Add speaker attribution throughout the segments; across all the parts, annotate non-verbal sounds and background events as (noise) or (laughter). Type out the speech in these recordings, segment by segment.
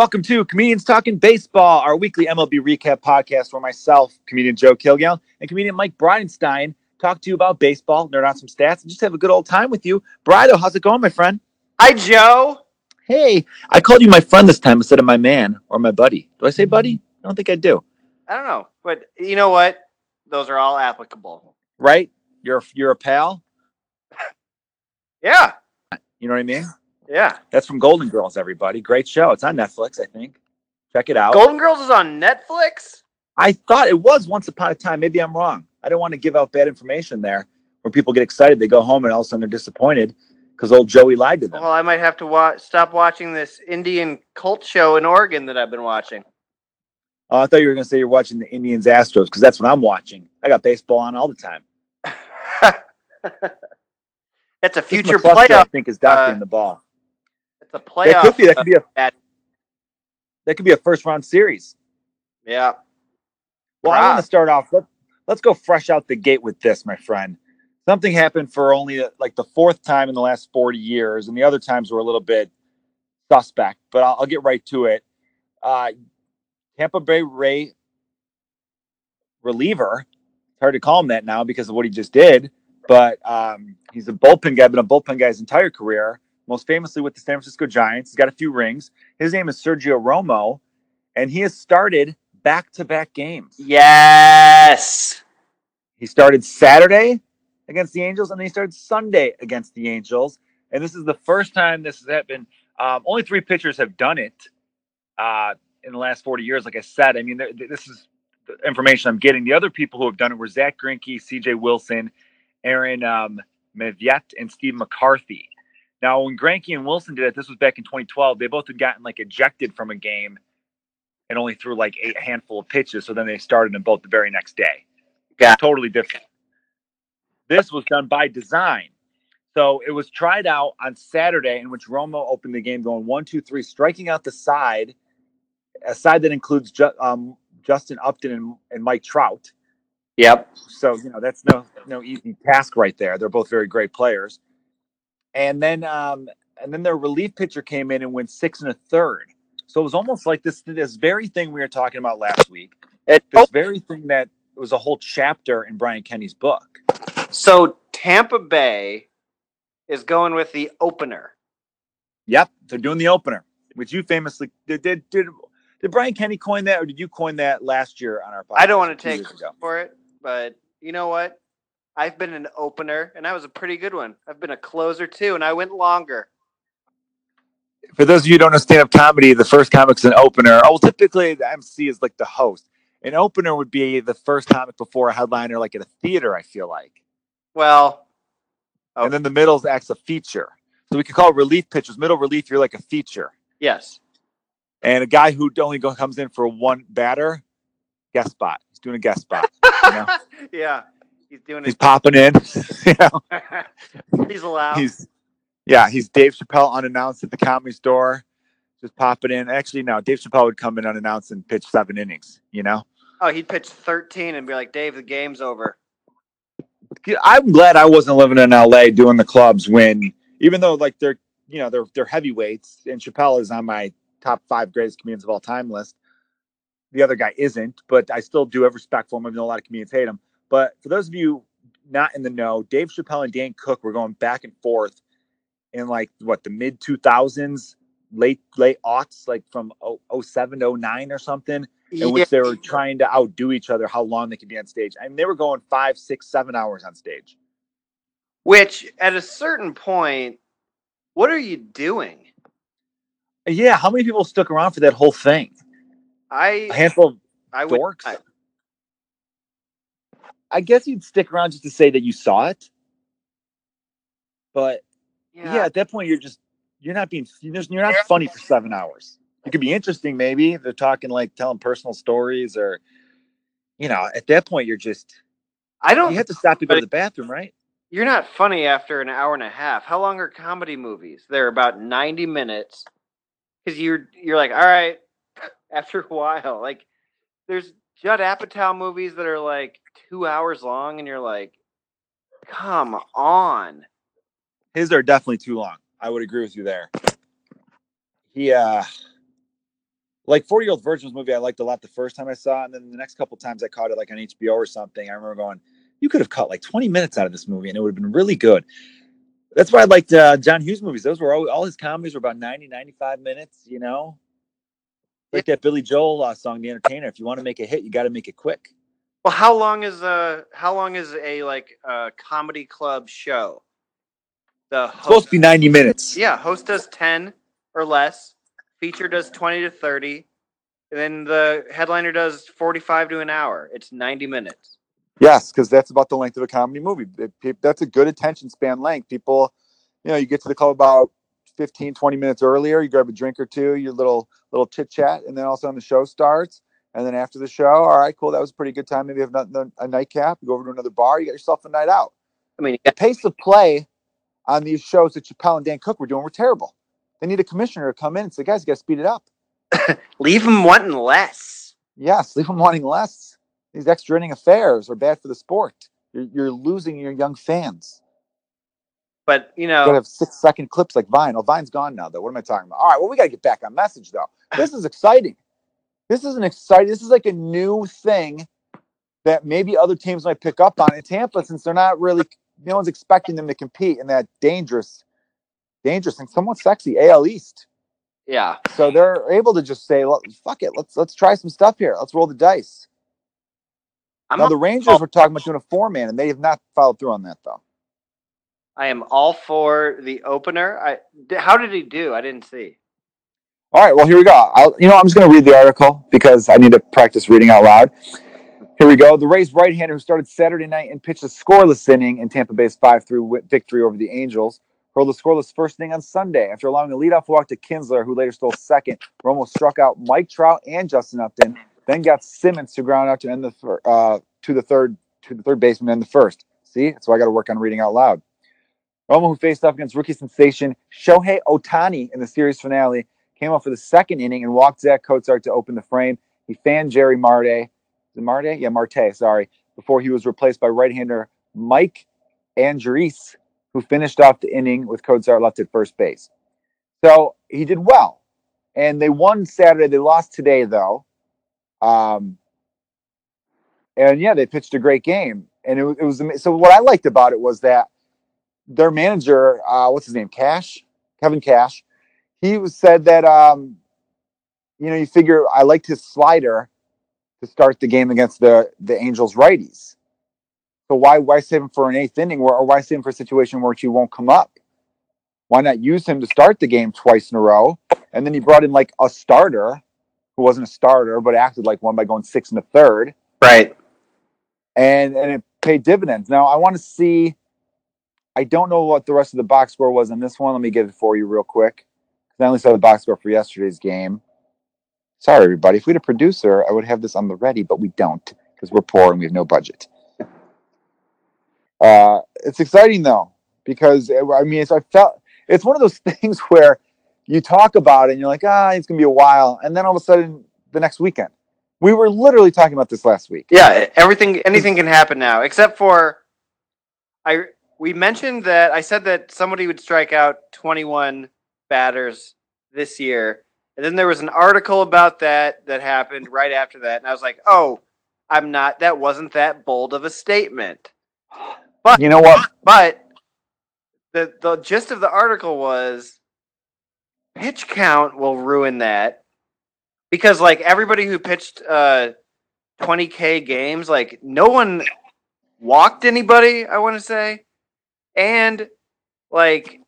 Speaker 1: Welcome to Comedians Talking Baseball, our weekly MLB recap podcast where myself, comedian Joe Kilgallon, and comedian Mike Bridenstine talk to you about baseball, nerd out some stats, and just have a good old time with you. Brido, how's it going, my friend?
Speaker 2: Hi, Joe.
Speaker 1: Hey, I called you my friend this time instead of my man or my buddy. Do I say mm-hmm. buddy? I don't think I do.
Speaker 2: I don't know, but you know what? Those are all applicable.
Speaker 1: Right? You're you're a pal. (laughs)
Speaker 2: Yeah.
Speaker 1: You know what I mean?
Speaker 2: Yeah.
Speaker 1: That's from Golden Girls, everybody. Great show. It's on Netflix, I think. Check it out.
Speaker 2: Golden Girls is on Netflix?
Speaker 1: I thought it was once upon a time. Maybe I'm wrong. I don't want to give out bad information there where people get excited. They go home and all of a sudden they're disappointed because old Joey lied to them.
Speaker 2: Well, I might have to wa- stop watching this Indian cult show in Oregon that I've been watching.
Speaker 1: Oh, I thought you were going to say you're watching the Indians Astros because that's what I'm watching. I got baseball on all the time. (laughs)
Speaker 2: That's a future
Speaker 1: McCullers, I think is doctoring
Speaker 2: uh,
Speaker 1: the ball.
Speaker 2: It's a
Speaker 1: That could be. That could be a.
Speaker 2: at-
Speaker 1: That could be a first round series.
Speaker 2: yeah.
Speaker 1: Well, I
Speaker 2: Right.
Speaker 1: want to start off. Let, let's go fresh out the gate with this, my friend. Something happened for only uh, like the fourth time in the last 40 years, and the other times were a little bit suspect, but I'll, I'll get right to it. Uh, Tampa Bay Ray reliever, it's hard to call him that now because of what he just did, but um, he's a bullpen guy, been a bullpen guy his entire career, most famously with the San Francisco Giants. He's got a few rings. His name is Sergio Romo, and he has started back to back games.
Speaker 2: Yes.
Speaker 1: He started Saturday against the Angels, and then he started Sunday against the Angels. And this is the first time this has happened. Um, only three pitchers have done it uh, in the last 40 years. Like I said, I mean, th- th- this is the information I'm getting. The other people who have done it were Zach Greinke, C.J. Wilson, Aaron um, Meviet, and Steve McCarthy. Now, when Greinke and Wilson did it, this was back in 2012. They both had gotten like ejected from a game and only threw like a handful of pitches. So then they started them both the very next day.
Speaker 2: Yeah.
Speaker 1: totally different. This was done by design. So it was tried out on Saturday, in which Romo opened the game going one, two, three, striking out the side, a side that includes Ju- um, Justin Upton and, and Mike Trout.
Speaker 2: Yep.
Speaker 1: So you know that's no no easy task right there. They're both very great players. And then um, and then their relief pitcher came in and went six and a third. So it was almost like this this very thing we were talking about last week.
Speaker 2: It,
Speaker 1: This very thing that was a whole chapter in Brian Kenny's book.
Speaker 2: so Tampa Bay is going with the opener.
Speaker 1: Yep, they're doing the opener, which you famously did. Did did, did Brian Kenny coin that, or did you coin that last year on our podcast?
Speaker 2: I don't want to take for it, but you know what? I've been an opener, and that was a pretty good one. I've been a closer too, and I went longer.
Speaker 1: For those of you who don't know stand-up comedy, the first comic's an opener. Oh, well, typically the MC is like the host. An opener would be the first comic before a headliner, like at a theater. I feel like,
Speaker 2: Well, oh.
Speaker 1: and then the middle acts a feature. So we could call relief pitchers middle relief. You're like a feature,
Speaker 2: yes.
Speaker 1: and a guy who only comes in for one batter, guest spot. He's doing a guest spot. You know? (laughs)
Speaker 2: yeah, he's doing
Speaker 1: He's popping in. (laughs) you know? (laughs)
Speaker 2: he's allowed.
Speaker 1: He's yeah, he's Dave Chappelle unannounced at the comedy store, just popping in. Actually, no, Dave Chappelle would come in unannounced and pitch seven innings. You know,
Speaker 2: oh, he'd pitch 13 and be like, "Dave, the game's over."
Speaker 1: I'm glad I wasn't living in LA doing the clubs when, even though like they're you know they're they're heavyweights and Chappelle is on my top five greatest comedians of all time list. The other guy isn't, but I still do have respect for him. I know a lot of comedians hate him. But for those of you not in the know, Dave Chappelle and Dane Cook were going back and forth in like what the mid 2000s, late late aughts, like from 07 to 09 or something, in
Speaker 2: Yeah,
Speaker 1: which they were trying to outdo each other how long they could be on stage. I mean, they were going five, six, seven hours on stage.
Speaker 2: Which, at a certain point, what are you doing?
Speaker 1: Yeah, how many people stuck around for that whole thing? A
Speaker 2: I
Speaker 1: handful of
Speaker 2: I would
Speaker 1: dorks.
Speaker 2: not.
Speaker 1: I guess you'd stick around just to say that you saw it. But yeah, at that point, you're just you're not being you're you're not funny for seven hours. It could be interesting, maybe if they're talking like telling personal stories or, you know, at that point you're just
Speaker 2: I don't.
Speaker 1: you have to stop to go to the bathroom, right?
Speaker 2: You're not funny after an hour and a half. How long are comedy movies? They're about 90 minutes. Because you're you're like, all right, (laughs) after a while. Like there's Judd Apatow movies that are like two hours long, and you're like, come on.
Speaker 1: His are definitely too long. I would agree with you there. He uh like 40 year old virgin's movie i liked a lot the first time i saw it and then the next couple times i caught it like on hbo or something i remember going you could have cut like 20 minutes out of this movie and it would have been really good that's why i liked uh, john hughes movies those were all, all his comedies were about 90 95 minutes you know like that billy joel uh, song the entertainer if you want to make a hit you got to make it quick
Speaker 2: Well, how long is a how long is a like a comedy club show? The
Speaker 1: it's supposed to be 90 minutes
Speaker 2: yeah, host does ten or less, feature does twenty to thirty, and then the headliner does forty-five to an hour. It's ninety minutes.
Speaker 1: Yes, because that's about the length of a comedy movie. It- pe- that's a good attention span length. People, you know, you get to the club about 15, 20 minutes earlier, you grab a drink or two, your little little chit chat, and then all of a sudden the show starts. And then after the show, all right, cool, that was a pretty good time. Maybe you have nothing, a nightcap, you go over to another bar, you get yourself a night out.
Speaker 2: I mean,
Speaker 1: The pace of play on these shows that Chappelle and Dane Cook were doing were terrible. They need a commissioner to come in and say, guys, you got to speed it up. (laughs)
Speaker 2: leave them wanting less.
Speaker 1: Yes, leave them wanting less. These extra inning affairs are bad for the sport. You're, you're losing your young fans.
Speaker 2: But you
Speaker 1: You
Speaker 2: know,
Speaker 1: have six second clips like Vine. Oh, Vine's gone now, though. What am I talking about? All right, well, we got to get back on message, though. This is exciting. This is an exciting, this is like a new thing that maybe other teams might pick up on in Tampa since they're not really, no one's expecting them to compete in that dangerous, dangerous and somewhat sexy AL East.
Speaker 2: yeah,
Speaker 1: So they're able to just say, "Look, fuck it, let's let's try some stuff here. Let's roll the dice.
Speaker 2: I'm
Speaker 1: now the Rangers were talking about doing a four man, and they have not followed through on that though.
Speaker 2: I am all for the opener. I how did he do? I didn't see.
Speaker 1: All right, well here we go. I'll, you know, I'm just going to read the article because I need to practice reading out loud. Here we go. The Rays right-hander who started Saturday night and pitched a scoreless inning in Tampa Bay's 5-3 victory over the Angels hurled a scoreless first inning on Sunday after allowing a leadoff walk to Kinsler, who later stole second. Romo struck out Mike Trout and Justin Upton, then got Simmons to ground out to end the thir- uh, to the third to the third baseman and the first. See, why I got to work on reading out loud. Romo, who faced off against rookie sensation Shohei Ohtani in the series finale, came up for the second inning and walked Zack Cozart to open the frame. He fanned Jerry Marte. Marte? Yeah, Marte, sorry. Before he was replaced by right-hander Mike Andriese, who finished off the inning with Cozart left at first base. So he did well. And they won Saturday. They lost today, though. Um, and yeah, they pitched a great game. And it, it was so what I liked about it was that their manager, uh, what's his name, Cash, Kevin Cash, he was said that um, you know you figure I liked his slider to start the game against the the Angels righties. So why why save him for an eighth inning, or, or why save him for a situation where he won't come up? Why not use him to start the game twice in a row? And then he brought in like a starter who wasn't a starter but acted like one by going six and a third
Speaker 2: Right.
Speaker 1: and and it paid dividends. Now I want to see. I don't know what the rest of the box score was on this one. Let me get it for you real quick. I only saw the box score for yesterday's game. Sorry, everybody. If we had a producer, I would have this on the ready, but we don't because we're poor and we have no budget. Uh, it's exciting though because it- I mean, it's, I felt it's one of those (laughs) things where you talk about it and you're like, ah, it's gonna be a while, and then all of a sudden, the next weekend, we were literally talking about this last week.
Speaker 2: Yeah, everything anything can happen now, except for I we mentioned that I said that somebody would strike out 21 batters this year. And then there was an article about that that happened right after that and I was like, "Oh, I'm not that wasn't that bold of a statement."
Speaker 1: But you know what?
Speaker 2: But the the gist of the article was pitch count will ruin that because like everybody who pitched uh 20k games like no one walked anybody I want to say and like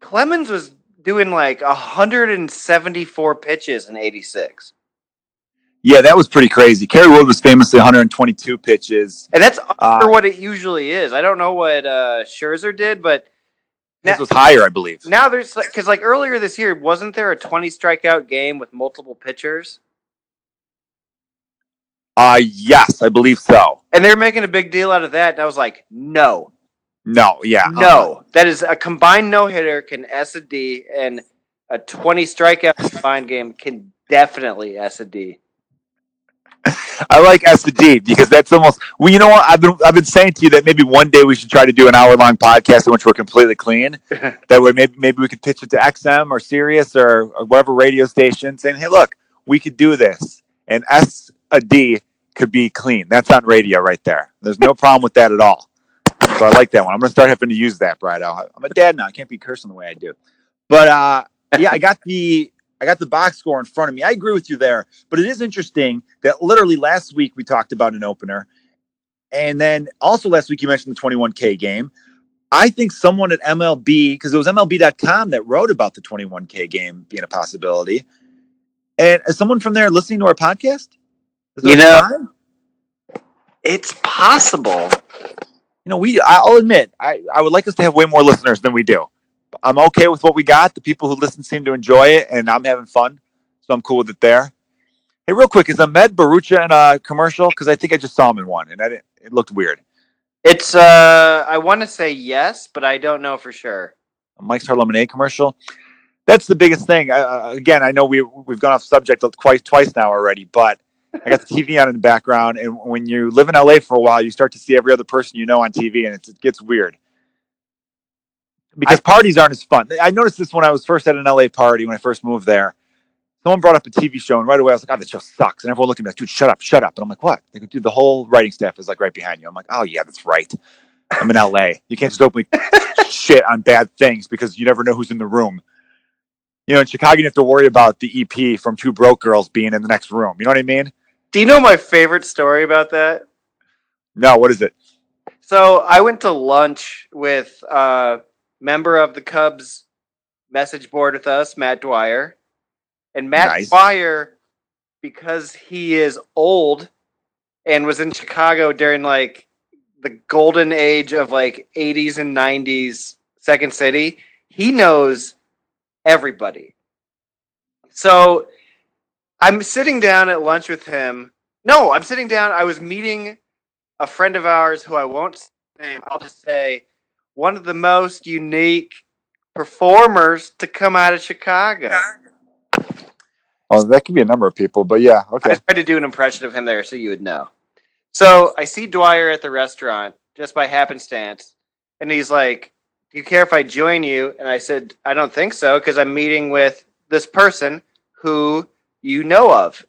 Speaker 2: Clemens was doing like 174 pitches in 86
Speaker 1: Yeah, that was pretty crazy. Kerry Wood was famously 122 pitches.
Speaker 2: and that's under
Speaker 1: Uh,
Speaker 2: what it usually is I don't know what uh Scherzer did but
Speaker 1: This
Speaker 2: Now-
Speaker 1: was higher, I believe.
Speaker 2: Now there's because like earlier this year, wasn't there a 20 strikeout game with multiple pitchers?
Speaker 1: Uh yes, I believe so.
Speaker 2: And they're making a big deal out of that. And I was like, no,
Speaker 1: No, yeah,
Speaker 2: no, uh-huh. that is a combined no hitter can S a D, and a 20 strikeout combined game can definitely S a D. (laughs)
Speaker 1: I like S to D because that's almost. Well, you know what? I've been I've been saying to you that maybe one day we should try to do an hour long podcast in which we're completely clean. (laughs) that way, maybe maybe we could pitch it to XM or Sirius or, or whatever radio station, saying, "Hey, look, we could do this, and S a D could be clean. That's on radio right there. There's no problem with that at all. So I like that one. I'm gonna start having to use that, Brido. I'm a dad now. I can't be cursing the way I do. But uh, yeah, I got the I got the box score in front of me. I agree with you there. But it is interesting that literally last week we talked about an opener, and then also last week you mentioned the 21K game. I think someone at MLB, because it was MLB.com that wrote about the 21K game being a possibility. And is someone from there listening to our podcast?
Speaker 2: You know, it's possible.
Speaker 1: You know, we I'll admit, I, I would like us to have way more listeners than we do. I'm okay with what we got. The people who listen seem to enjoy it, and I'm having fun. So I'm cool with it there. Hey, real quick, is Ahmed Bharoocha in a commercial? Because I think I just saw him in one, and I didn't, it looked weird.
Speaker 2: It's uh, I want to say yes, but I don't know for sure.
Speaker 1: A Mike's Hard Lemonade commercial. That's the biggest thing. Uh, again, I know we we've gone off subject twice twice now already, but I got the TV on in the background, and when you live in LA for a while, you start to see every other person you know on TV, and it gets weird because I, parties aren't as fun. I noticed this when I was first at an LA party when I first moved there. Someone brought up a TV show, and right away I was like, "Oh, this show sucks." And everyone looked at me like, "Dude, shut up, shut up." And I'm like, "What?" They go, "Dude, the whole writing staff is like right behind you." I'm like, "Oh yeah, that's right. I'm in LA. You can't just openly (laughs) shit on bad things because you never know who's in the room." You know, in Chicago, you have to worry about the EP from Two Broke Girls being in the next room. You know what I mean?
Speaker 2: Do you know my favorite story about that?
Speaker 1: No, what is it?
Speaker 2: So I went to lunch with a member of the Cubs message board with us, Matt Dwyer. And Matt nice. Dwyer, because he is old and was in Chicago during like the golden age of like 80s and 90s Second City, he knows everybody. So I'm sitting down at lunch with him. No, I'm sitting down. I was meeting a friend of ours who I won't name. I'll just say one of the most unique performers to come out of Chicago.
Speaker 1: Oh, that could be a number of people, but yeah, okay. I
Speaker 2: tried to do an impression of him there so you would know. So I see Dwyer at the restaurant just by happenstance, and he's like, Do you care if I join you? And I said, I don't think so, because I'm meeting with this person who you know of.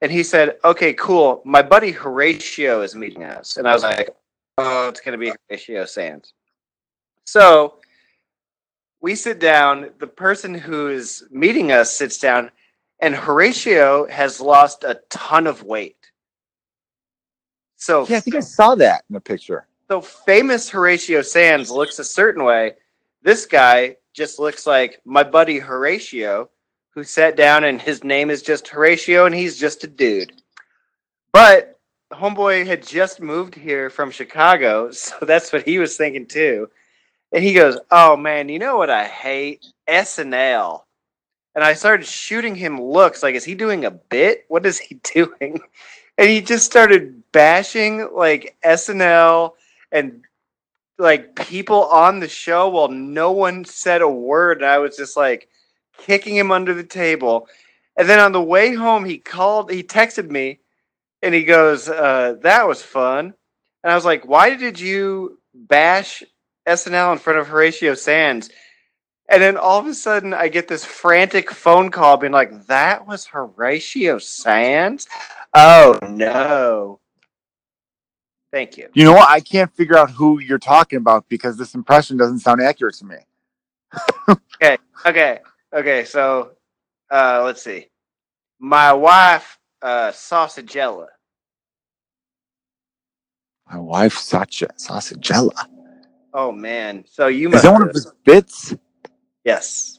Speaker 2: And he said, Okay, cool. My buddy Horatio is meeting us. And I was like, Oh, it's going to be Horatio Sanz. So we sit down. The person who is meeting us sits down, and Horatio has lost a ton of weight. So
Speaker 1: yeah, I think I saw that in the picture.
Speaker 2: So famous Horatio Sanz looks a certain way. This guy just looks like my buddy Horatio, who sat down and his name is just Horatio, and he's just a dude. But homeboy had just moved here from Chicago, (laughs) so that's what he was thinking too. And he goes, "Oh man, you know what I hate? SNL." And I started shooting him looks like, is he doing a bit? What is he (laughs) doing? And he just started bashing like SNL and like people on the show while no one said a word. And I was just like kicking him under the table. And then on the way home, he called, he texted me and he goes, uh, That was fun. And I was like, Why did you bash SNL in front of Horatio Sanz?" And then all of a sudden, I get this frantic phone call being like, that was Horatio Sanz." Oh, no. Thank you.
Speaker 1: You know what? I can't figure out who you're talking about because this impression doesn't sound accurate to me.
Speaker 2: okay. Okay. Okay. So uh, let's see. My wife, uh, Sausagella.
Speaker 1: My wife, Sacha, Sausagella.
Speaker 2: Oh man! So you
Speaker 1: is that one of his bits?
Speaker 2: Yes.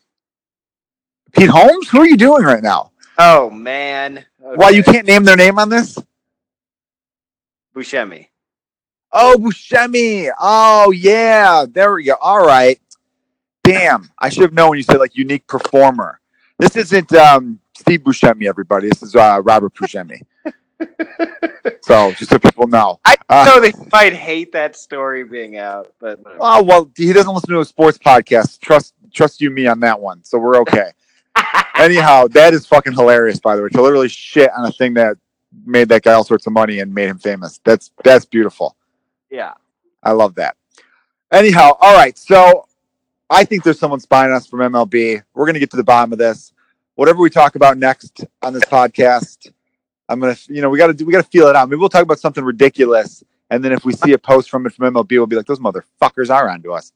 Speaker 1: Pete Holmes, who are you doing right now?
Speaker 2: Oh man!
Speaker 1: Okay. Why you can't name their name on this?
Speaker 2: Buscemi.
Speaker 1: Oh, Buscemi. Oh yeah, there we go. All right. Damn, I should have known when you said like unique performer. This isn't um, Steve Buscemi, everybody. This is uh, Robert Buscemi. (laughs) so just so people know,
Speaker 2: I uh, know they might hate that story being out, but
Speaker 1: oh well, he doesn't listen to a sports podcast. Trust trust you me on that one, so we're okay. (laughs) Anyhow, that is fucking hilarious. By the way, to literally shit on a thing that made that guy all sorts of money and made him famous. That's that's beautiful.
Speaker 2: Yeah,
Speaker 1: I love that. Anyhow, all right. So I think there's someone spying on us from MLB. We're gonna get to the bottom of this. whatever we talk about next on this podcast, I'm gonna, you know, we gotta do, we gotta feel it out. Maybe we'll talk about something ridiculous, and then if we see a post from it from MLB, we'll be like, those motherfuckers are onto us.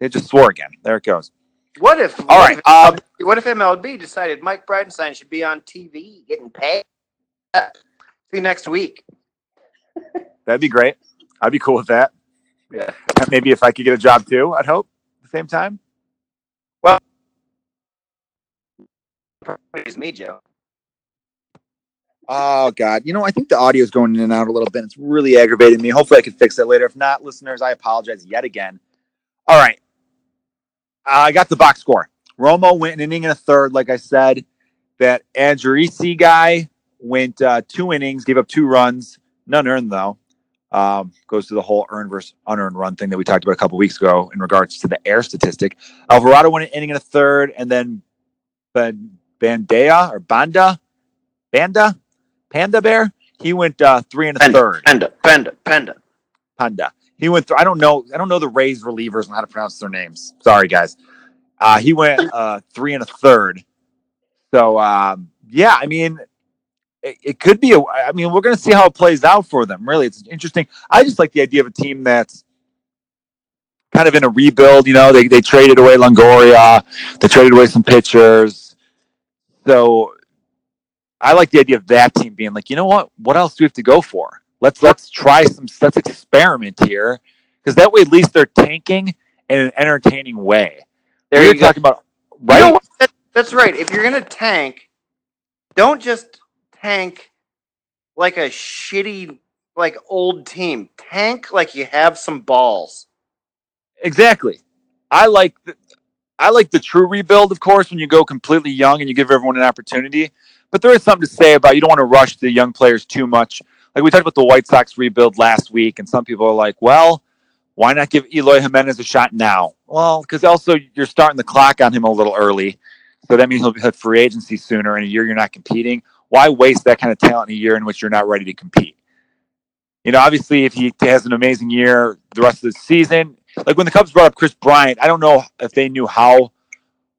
Speaker 1: They just swore again. There it goes.
Speaker 2: What if?
Speaker 1: All
Speaker 2: what
Speaker 1: right,
Speaker 2: If,
Speaker 1: um,
Speaker 2: what if MLB decided Mike Bridenstine should be on TV getting paid? See you next week.
Speaker 1: That'd be great. I'd be cool with that.
Speaker 2: Yeah.
Speaker 1: Maybe if I could get a job too, I'd hope same time.
Speaker 2: Well, it's me, Joe.
Speaker 1: Oh God, you know I think the audio is going in and out a little bit. It's really aggravating me. Hopefully I can fix that later. If not, listeners, I apologize yet again. All right, I got the box score. Romo went an inning and a third, like I said. That Andriese guy went uh, two innings, gave up two runs, none earned though. Um, goes to the whole earned versus unearned run thing that we talked about a couple weeks ago in regards to the air statistic. Alvarado went an inning and a third, and then Bandea or Banda, Banda, Panda Bear. He went uh, three and a
Speaker 2: Panda,
Speaker 1: third.
Speaker 2: Panda, Panda, Panda.
Speaker 1: Panda. He went through. I don't know. I don't know the Rays relievers and how to pronounce their names. Sorry, guys. Uh, he went uh, three and a third. So um, yeah, I mean, it, it could be. A, I mean, we're going to see how it plays out for them. Really, it's interesting. I just like the idea of a team that's kind of in a rebuild. You know, they they traded away Longoria. They traded away some pitchers. So I like the idea of that team being like, you know what? What else do we have to go for? Let's let's try some. Let's experiment here, because that way at least they're tanking in an entertaining way.
Speaker 2: There you go.
Speaker 1: talking about
Speaker 2: You
Speaker 1: right.
Speaker 2: know what? That- that's right. If you're gonna tank, don't just tank like a shitty, like old team. Tank like you have some balls.
Speaker 1: Exactly. I like the, I like the true rebuild, of course, when you go completely young and you give everyone an opportunity. But there is something to say about you don't want to rush the young players too much. Like we talked about the White Sox rebuild last week, and some people are like, "Well, why not give Eloy Jimenez a shot now?" Well, because also you're starting the clock on him a little early, so that means he'll hit free agency sooner. In a year, you're not competing. Why waste that kind of talent in a year in which you're not ready to compete? You know, obviously, if he has an amazing year the rest of the season, like when the Cubs brought up Kris Bryant, I don't know if they knew how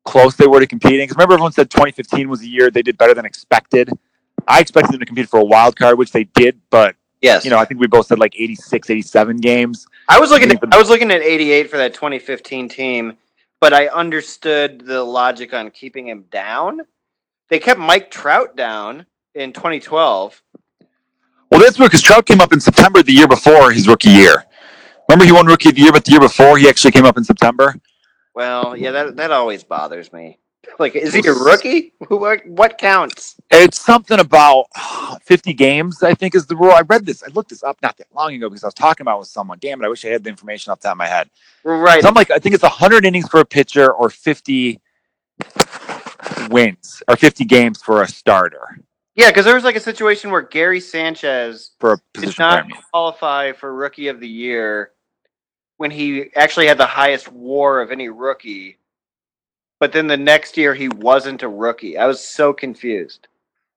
Speaker 1: close they were to competing. Because remember, everyone said 2015 was the year they did better than expected. I expected them to compete for a wild card, which they did, but
Speaker 2: Yes.
Speaker 1: you know, I think we both said like 86, 87 games.
Speaker 2: I was looking at I was looking at 88 for that 2015 team, but I understood the logic on keeping him down. They kept Mike Trout down in 2012.
Speaker 1: Well, that's because Trout came up in September the year before his rookie year. Remember, he won Rookie of the Year, but the year before he actually came up in September.
Speaker 2: Well, yeah, that that always bothers me. (laughs) Like, is he a rookie? (laughs) What what counts?
Speaker 1: It's something about (sighs) 50 games, I think, is the rule. I read this. I looked this up not that long ago because I was talking about it with someone. Damn it, I wish I had the information off the top of my head.
Speaker 2: Right.
Speaker 1: So I'm like, I think it's 100 innings for a pitcher or 50 wins or 50 games for a starter
Speaker 2: Yeah, because there was like a situation where Gary Sanchez
Speaker 1: for a
Speaker 2: did not
Speaker 1: player.
Speaker 2: qualify for Rookie of the Year when he actually had the highest WAR of any rookie. But then the next year he wasn't a rookie. I was so confused.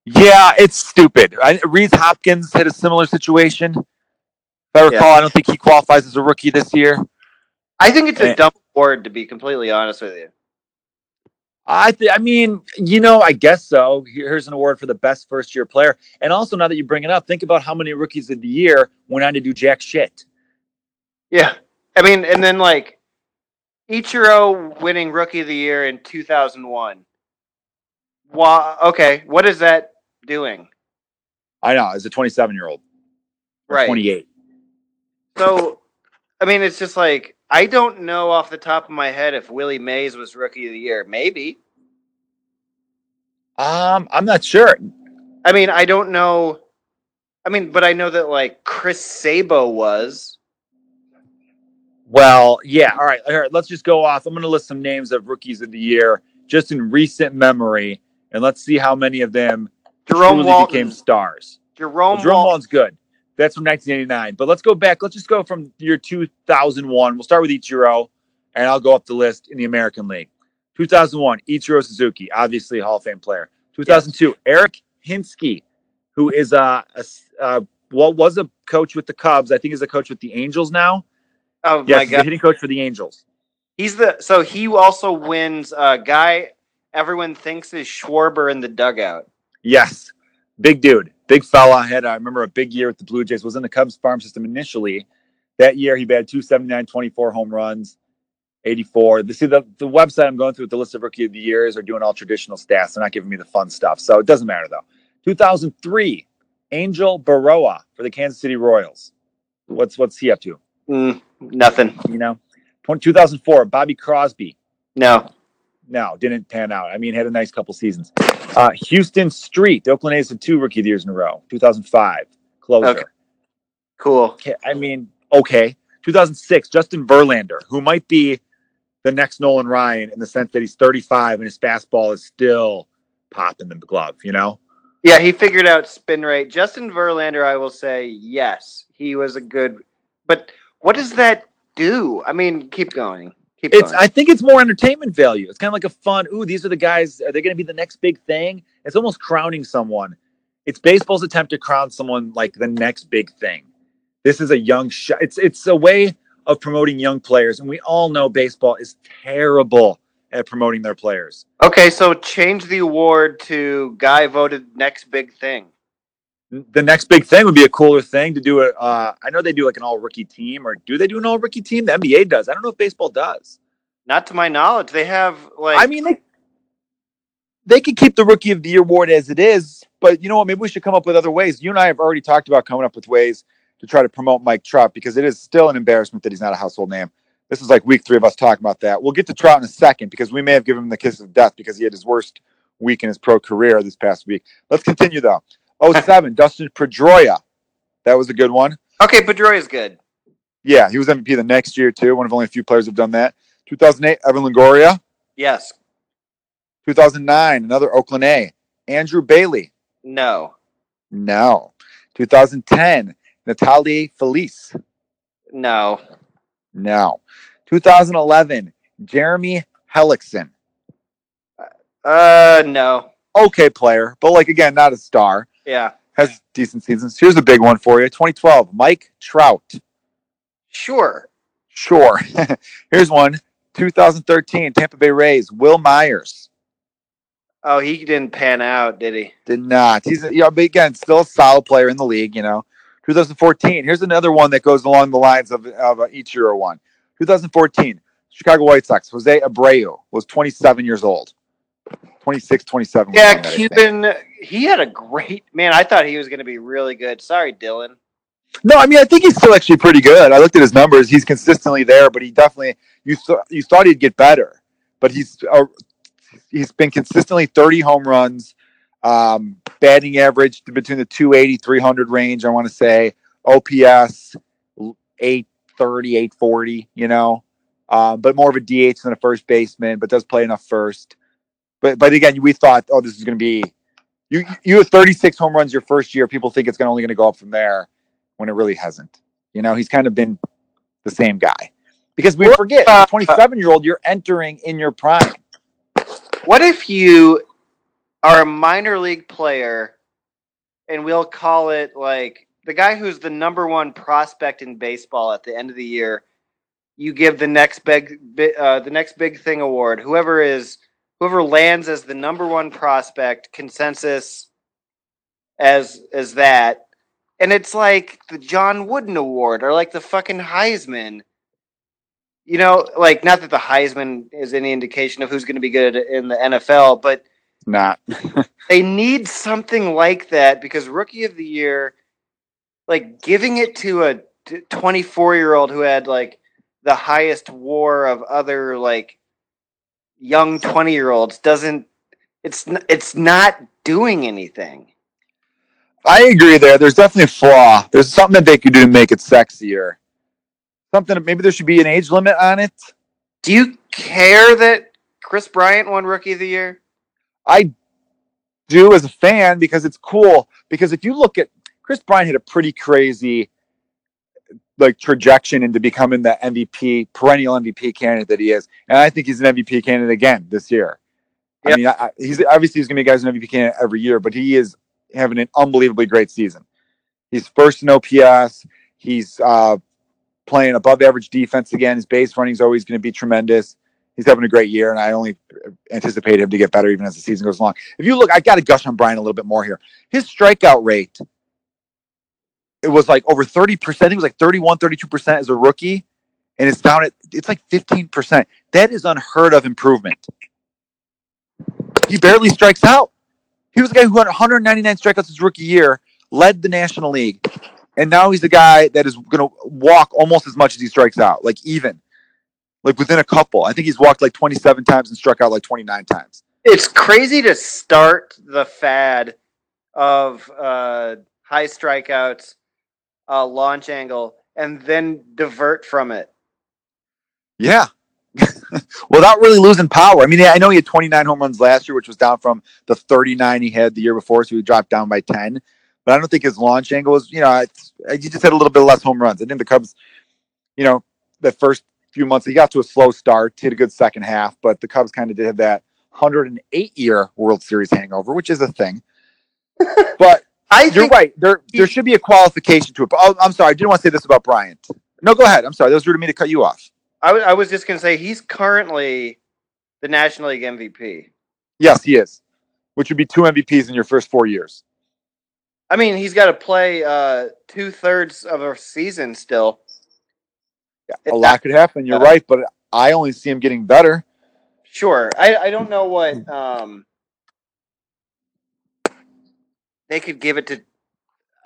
Speaker 1: Yeah, it's stupid. I, Rhys Hoskins had a similar situation. If I
Speaker 2: Yeah.
Speaker 1: recall, I don't think he qualifies as a rookie this year.
Speaker 2: I think it's a dumb award to be completely honest with you.
Speaker 1: I th- I mean, you know, I guess so. Here's an award for the best first year player. And also, now that you bring it up, think about how many rookies of the year went on to do jack shit.
Speaker 2: Yeah. I mean, and then like Ichiro winning Rookie of the Year in 2001. Wha okay, what is that doing?
Speaker 1: I know, as a 27 year old,
Speaker 2: Right.
Speaker 1: 28.
Speaker 2: So, I mean, it's just like I don't know off the top of my head if Willie Mays was Rookie of the Year. Maybe.
Speaker 1: Um, I'm not sure.
Speaker 2: I mean, I don't know. I mean, but I know that like Chris Sabo was.
Speaker 1: Well, yeah. All right. All right. Let's just go off. I'm going to list some names of rookies of the year just in recent memory, and let's see how many of them
Speaker 2: Jerome
Speaker 1: truly
Speaker 2: Walton.
Speaker 1: became stars.
Speaker 2: Jerome,
Speaker 1: Well, Jerome
Speaker 2: Walton.
Speaker 1: Walton's good. That's from 1989. But let's go back. Let's just go from year 2001. We'll start with Ichiro, and I'll go up the list in the American League. 2001, Ichiro Suzuki, obviously a Hall of Fame player. 2002, Eric Hinske, who is a, a uh, what was a coach with the Cubs. I think is a coach with the Angels now.
Speaker 2: Oh
Speaker 1: Yes,
Speaker 2: my
Speaker 1: he's a
Speaker 2: god.
Speaker 1: hitting coach for the Angels.
Speaker 2: He's the so he also wins uh guy everyone thinks is Schwarber in the dugout.
Speaker 1: Yes, big dude, big fella. I Had I remember a big year with the Blue Jays. Was in the Cubs farm system initially. That year he batted 279, 24 home runs, 84. The, see the the website I'm going through with the list of rookie of the years are doing all traditional stats. They're not giving me the fun stuff, so it doesn't matter though. 2003, Angel Berroa for the Kansas City Royals. What's what's he up to?
Speaker 2: Mm, nothing.
Speaker 1: You know, 2004, Bobby Crosby.
Speaker 2: No.
Speaker 1: No, didn't pan out. I mean, had a nice couple seasons. Uh, Huston Street, the Oakland A's had two rookie of the years in a row. 2005, closer.
Speaker 2: Okay. Cool.
Speaker 1: Okay, I mean, okay. 2006, Justin Verlander, who might be the next Nolan Ryan in the sense that he's 35 and his fastball is still popping the glove, you know?
Speaker 2: Yeah, he figured out spin rate. Justin Verlander, I will say, yes, he was a good. But what does that do? I mean, keep going. Keep
Speaker 1: It's
Speaker 2: going.
Speaker 1: I think it's more entertainment value. It's kind of like a fun, ooh, these are the guys, are they going to be the next big thing? It's almost crowning someone. It's baseball's attempt to crown someone like the next big thing. This is a young shot. It's it's a way of promoting young players, and we all know baseball is terrible at promoting their players.
Speaker 2: okay, so change the award to guy voted next big thing.
Speaker 1: The next big thing would be a cooler thing to do. A, uh, I know they do like an all rookie team, or do they do an all rookie team? The NBA does. I don't know if baseball does.
Speaker 2: Not to my knowledge. They have like
Speaker 1: I mean, they they could keep the rookie of the year award as it is, but you know what? Maybe we should come up with other ways. You and I have already talked about coming up with ways to try to promote Mike Trout because it is still an embarrassment that he's not a household name. This is like week three of us talking about that. We'll get to Trout in a second because we may have given him the kiss of death because he had his worst week in his pro career this past week. Let's continue though. 07, Dustin Pedroia. That was a good one.
Speaker 2: Okay, Pedroia is good.
Speaker 1: Yeah, he was MVP the next year too. One of only a few players have done that. 2008, Evan Longoria.
Speaker 2: Yes.
Speaker 1: 2009, another Oakland A. Andrew Bailey.
Speaker 2: No.
Speaker 1: No. 2010, Neftali Feliz.
Speaker 2: No.
Speaker 1: No. 2011, Jeremy Hellickson.
Speaker 2: Uh no.
Speaker 1: Okay player, but like again, not a star.
Speaker 2: Yeah.
Speaker 1: Has decent seasons. Here's a big one for you. 2012, Mike Trout.
Speaker 2: Sure.
Speaker 1: Sure. (laughs) Here's one. 2013, Tampa Bay Rays, Wil Myers.
Speaker 2: Oh, he didn't pan out, did he?
Speaker 1: Did not. He's you know, but again, still a solid player in the league, you know. 2014. Here's another one that goes along the lines of, of uh, Ichiro one. 2014, Chicago White Sox. Jose Abreu was 27 years old. 26, 27.
Speaker 2: Yeah,
Speaker 1: when he won that, I think.
Speaker 2: Cuban. He had a great man. I thought he was going to be really good. Sorry, Dylan.
Speaker 1: No, I mean I think he's still actually pretty good. I looked at his numbers; he's consistently there, but he definitely you th- you thought he'd get better, but he's uh, he's been consistently 30 home runs, um, batting average between the 280 300 range. I want to say OPS 830 840. You know, um, but more of a DH than a first baseman, but does play enough first. But but again, we thought, oh, this is going to be you you have 36 home runs your first year. People think it's gonna, only going to go up from there when it really hasn't. You know, he's kind of been the same guy. Because we forget,
Speaker 2: uh,
Speaker 1: 27 year old, you're entering in your prime.
Speaker 2: What if you are a minor league player, and we'll call it like the guy who's the number one prospect in baseball at the end of the year? You give the next big, uh, the next big thing award. Whoever is, whoever lands as the number one prospect consensus as as that, and it's like the John Wooden Award or like the fucking Heisman. You know, like not that the Heisman is any indication of who's going to be good in the NFL, but
Speaker 1: Not. (laughs)
Speaker 2: they need something like that because rookie of the year, like giving it to a 24 year old who had like the highest war of other like young 20 year olds doesn't it's it's not doing anything.
Speaker 1: I agree there. There's definitely a flaw. There's something that they could do to make it sexier. Something, maybe there should be an age limit on it.
Speaker 2: Do you care that Kris Bryant won rookie of the year?
Speaker 1: I do as a fan because it's cool. Because if you look at Kris Bryant had a pretty crazy like trajectory into becoming the MVP, perennial MVP candidate that he is. And I think he's an MVP candidate again this year. I mean, I, I- he's obviously he's going to be a guy's an MVP candidate every year, but he is having an unbelievably great season. He's first in OPS. He's uh, playing above average defense again. His base running is always going to be tremendous. He's having a great year, and I only anticipate him to get better even as the season goes along. If you look, I got to gush on Brian a little bit more here. His strikeout rate, it was like over 30%. He was like 31, 32% as a rookie, and it's down at, it's like 15%. That is unheard of improvement. He barely strikes out. He was a guy who had 199 strikeouts his rookie year, led the National League, and now he's the guy that is going to walk almost as much as he strikes out, like even like within a couple. I think he's walked like 27 times and struck out like 29 times.
Speaker 2: It's crazy to start the fad of uh, high strikeouts, uh, launch angle, and then divert from it.
Speaker 1: Yeah. (laughs) Without really losing power. I mean, I know he had 29 home runs last year, which was down from the 39 he had the year before, so he dropped down by 10. But I don't think his launch angle was, you know, he just had a little bit less home runs. I think the Cubs, you know, the first few months. He got to a slow start, hit a good second half, but the Cubs kind of did have that 108 year World Series hangover, which is a thing. (laughs) But I you're right. There there should be a qualification to it. But oh, I'm sorry, I didn't want to say this about Bryant. No, go ahead. I'm sorry. That was rude of me to cut you off.
Speaker 2: I, w- I was just going to say he's currently the National League MVP.
Speaker 1: Yes, he is, which would be two MVPs in your first four years.
Speaker 2: I mean, he's got to play uh, two thirds of a season still Yeah,
Speaker 1: a lot could happen. You're right, but I only see him getting better.
Speaker 2: Sure. I, I don't know what um they could give it to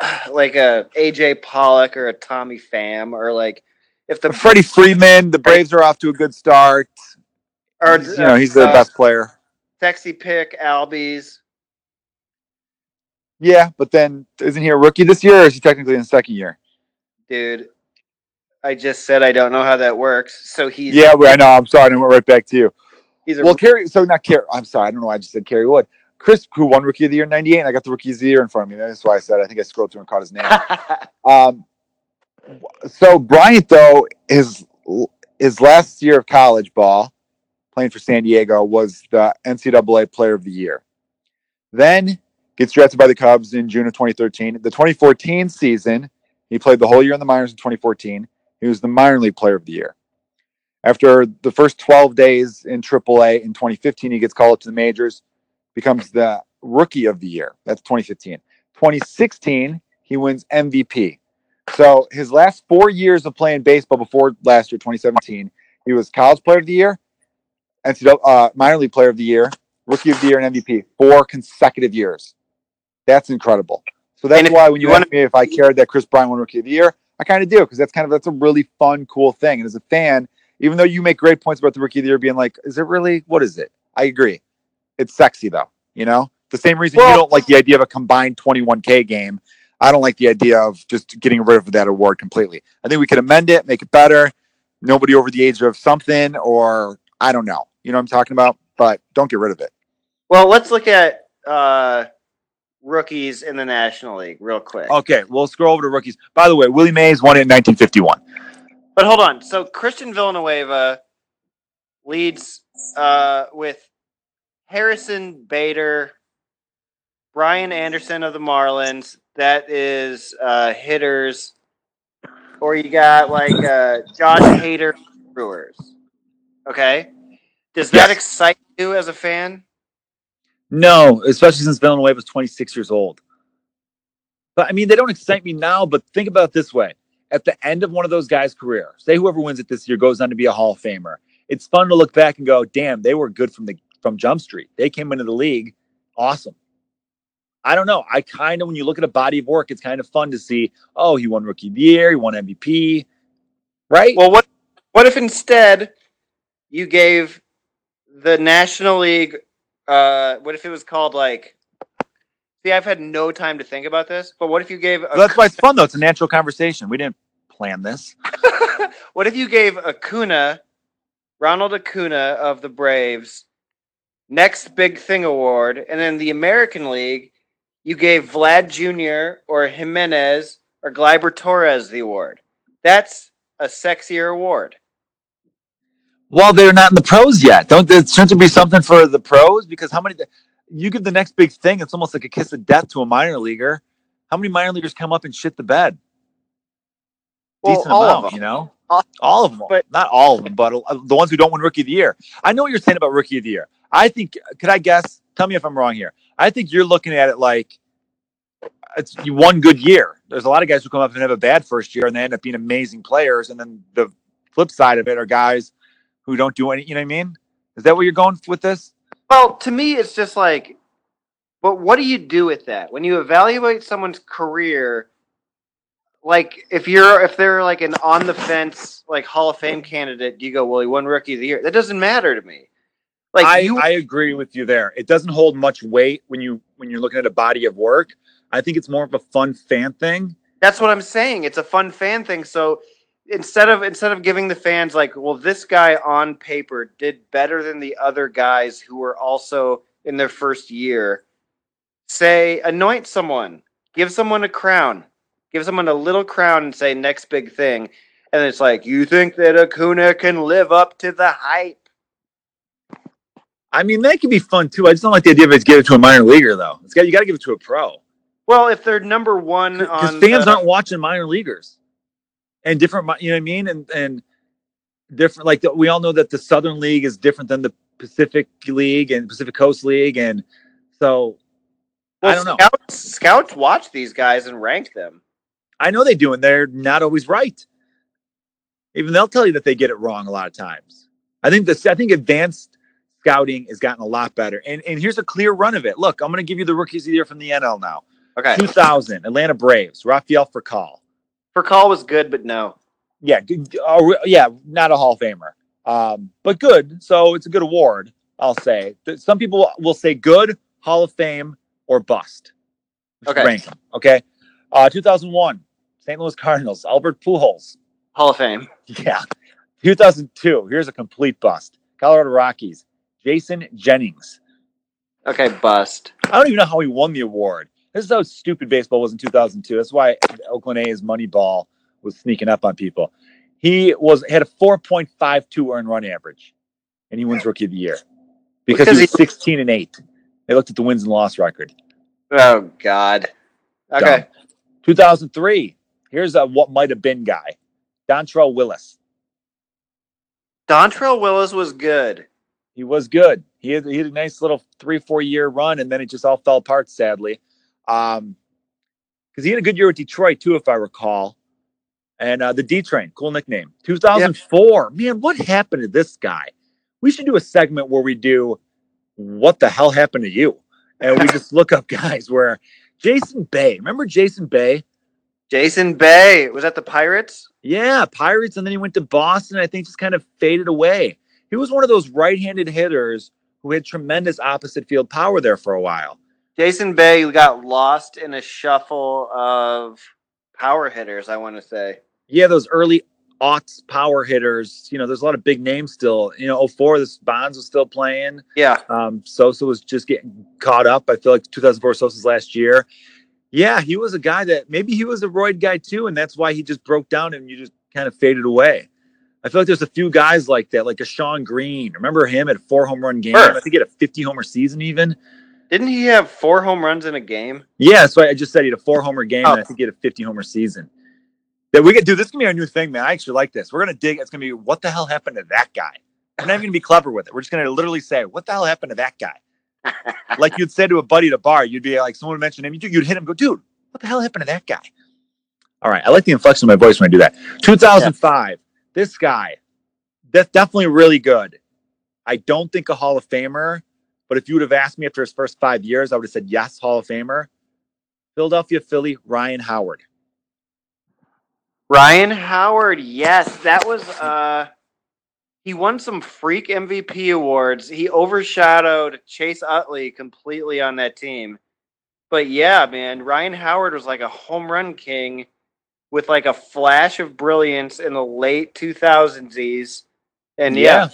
Speaker 2: (sighs) like a AJ Pollock or a Tommy Pham or like if the
Speaker 1: Freddie Freeman, the Braves are off to a good start. Or you know, he's their uh, best player.
Speaker 2: Sexy pick, Albies.
Speaker 1: Yeah, but then isn't he a rookie this year or is he technically in the second year?
Speaker 2: Dude, I just said I don't know how that works. So he's
Speaker 1: yeah. I know. I'm sorry. I went right back to you. He's a well, Kerry. So not Kerry. I'm sorry. I don't know why I just said Kerry Wood. Chris, who won Rookie of the Year in '98, and I got the Rookie of the Year in front of me. That's why I said I think I scrolled through and caught his name. (laughs) um, so Bryant, though, his his last year of college ball, playing for San Diego, was the NCAA Player of the Year. Then gets drafted by the Cubs in June of 2013. The 2014 season, he played the whole year in the minors in 2014. He was the minor league player of the year. After the first 12 days in AAA in 2015, he gets called up to the majors, becomes the rookie of the year. That's 2015. 2016, he wins MVP. So his last four years of playing baseball before last year, 2017, he was college player of the year, NCAA uh, minor league player of the year, rookie of the year, and MVP. Four consecutive years. That's incredible. So that's why when you, you ask me if I cared that Kris Bryant won rookie of the year, I kind of do because that's kind of that's a really fun, cool thing. And as a fan, even though you make great points about the rookie of the year being like, is it really? What is it? I agree. It's sexy though. You know, the same reason well, you don't like the idea of a combined 21k game. I don't like the idea of just getting rid of that award completely. I think we could amend it, make it better. Nobody over the age of something, or I don't know. You know what I'm talking about? But don't get rid of it.
Speaker 2: Well, let's look at uh, rookies in the National League real quick.
Speaker 1: Okay, we'll scroll over to rookies. By the way, Willie Mays won it in 1951.
Speaker 2: But hold on. So Christian Villanueva leads uh, with Harrison Bader, Brian Anderson of the Marlins. That is uh, hitters. Or you got like uh, Josh Hader Brewers. Okay. Does that yes. excite you as a fan?
Speaker 1: No, especially since Villanueva was 26 years old. But I mean, they don't excite me now, but think about it this way. At the end of one of those guys' career, say whoever wins it this year goes on to be a Hall of Famer. It's fun to look back and go, damn, they were good from the from Jump Street. They came into the league. Awesome. I don't know. I kind of, when you look at a body of work, it's kind of fun to see, oh, he won rookie of the year, he won MVP. Right?
Speaker 2: Well, what what if instead you gave the National League uh, what if it was called like? See, I've had no time to think about this, but what if you gave? A,
Speaker 1: that's why it's fun though. It's a natural conversation. We didn't plan this. (laughs)
Speaker 2: what if you gave Acuna, Ronald Acuna of the Braves, next big thing award, and then the American League, you gave Vlad Jr. or Jimenez or Gleyber Torres the award. That's a sexier award.
Speaker 1: Well, they're not in the pros yet. Don't there shouldn't there be something for the pros? Because how many you give the next big thing, it's almost like a kiss of death to a minor leaguer. How many minor leaguers come up and shit the bed?
Speaker 2: Well, Decent amount, you know.
Speaker 1: All of them,
Speaker 2: But-
Speaker 1: not all of them, but the ones who don't win Rookie of the Year. I know what you're saying about Rookie of the Year. I think. Could I guess? Tell me if I'm wrong here. I think you're looking at it like it's one good year. There's a lot of guys who come up and have a bad first year, and they end up being amazing players. And then the flip side of it are guys who don't do any. You know what I mean? Is that what you're going with this?
Speaker 2: Well, to me, it's just like, but what do you do with that when you evaluate someone's career? Like, if you're if they're like an on the fence like Hall of Fame candidate, do you go, well, he won Rookie of the Year? That doesn't matter to me. Like
Speaker 1: I,
Speaker 2: you,
Speaker 1: I agree with you there. It doesn't hold much weight when you when you're looking at a body of work. I think it's more of a fun fan thing.
Speaker 2: That's what I'm saying. It's a fun fan thing. So instead of instead of giving the fans like, well, this guy on paper did better than the other guys who were also in their first year, say anoint someone, give someone a crown, give someone a little crown and say next big thing. And it's like, you think that Acuna can live up to the hype?
Speaker 1: I mean, that could be fun too. I just don't like the idea of it give it to a minor leaguer though. It's got you got to give it to a pro
Speaker 2: Well, if they're number one
Speaker 1: because
Speaker 2: on
Speaker 1: fans
Speaker 2: the-
Speaker 1: aren't watching minor leaguers and different. You know what I mean? And and different. Like the, we all know that the Southern League is different than the Pacific League and Pacific Coast League, and so I don't know.
Speaker 2: Scouts, scouts watch these guys and rank them.
Speaker 1: I know they do, and they're not always right. Even they'll tell you that they get it wrong a lot of times. I think this. I think advanced scouting has gotten a lot better, and and here's a clear run of it. Look, I'm going to give you the rookies of the year from the NL now.
Speaker 2: Okay.
Speaker 1: 2000 Atlanta Braves, Rafael Furcal.
Speaker 2: For call was good, but no.
Speaker 1: Yeah, good, uh, yeah, not a Hall of Famer, um, but good. So it's a good award. I'll say. Some people will say good Hall of Fame or bust. Just
Speaker 2: Okay.
Speaker 1: Rank 'em, okay. Uh, 2001 St. Louis Cardinals, Albert Pujols.
Speaker 2: Hall of Fame. (laughs)
Speaker 1: Yeah. 2002. Here's a complete bust. Colorado Rockies. Jason Jennings.
Speaker 2: Okay, bust.
Speaker 1: I don't even know how he won the award. This is how stupid baseball was in 2002. That's why Oakland A's Moneyball was sneaking up on people. He was had a 4.52 earned run average, and he wins Rookie of the Year because,
Speaker 2: Because
Speaker 1: he was
Speaker 2: he-
Speaker 1: 16 and eight. They looked at the wins and loss record.
Speaker 2: Oh God. Okay.
Speaker 1: 2003. Here's a what might have been guy, Dontrelle Willis.
Speaker 2: Dontrelle Willis was good.
Speaker 1: He was good. He had, he had a nice little three, four year run, and then it just all fell apart, sadly. Um, because he had a good year with Detroit too, if I recall. And uh, the D Train, cool nickname. 2004. Man, what happened to this guy? We should do a segment where we do what the hell happened to you, and we just look up (laughs) guys. Where Jason Bay, remember Jason Bay?
Speaker 2: Jason Bay was that the Pirates?
Speaker 1: Yeah, Pirates, and then he went to Boston. I think just kind of faded away. He was one of those right-handed hitters who had tremendous opposite field power there for a while.
Speaker 2: Jason Bay got lost in a shuffle of power hitters. I want to say.
Speaker 1: Yeah, those early aughts power hitters. You know, there's a lot of big names still. You know, 04, this Bonds was still playing.
Speaker 2: Yeah.
Speaker 1: Um, Sosa was just getting caught up. I feel like 2004 Sosa's last year. Yeah, he was a guy that maybe he was a roid guy too, and that's why he just broke down and you just kind of faded away. I feel like there's a few guys like that, like a Shawn Green. Remember him at four home run game?
Speaker 2: Sure.
Speaker 1: I think he had a 50 homer season even.
Speaker 2: Didn't he have four home runs in a game?
Speaker 1: Yeah, so. I just said he had a four homer game,
Speaker 2: Oh.
Speaker 1: and I oh. think he had a 50 homer season. That we could do. This can be our new thing, man. I actually like this. We're gonna dig. It's gonna be what the hell happened to that guy. We're not even gonna be clever with it. We're just gonna literally say, what the hell happened to that guy? (laughs) like you'd say to a buddy at a bar, you'd be like, someone mentioned him, you'd, you'd hit him, go, dude, what the hell happened to that guy? All right, I like the inflection of my voice when I do that. 2005, this guy, that's definitely really good. I don't think a Hall of Famer, but if you would have asked me after his first five years, I would have said yes, Hall of Famer. Philadelphia Philly, Ryan Howard.
Speaker 2: Ryan Howard, yes, that was uh he won some freak MVP awards. He overshadowed Chase Utley completely on that team. But yeah, man, Ryan Howard was like a home run king with like a flash of brilliance in the late 2000s. And yeah,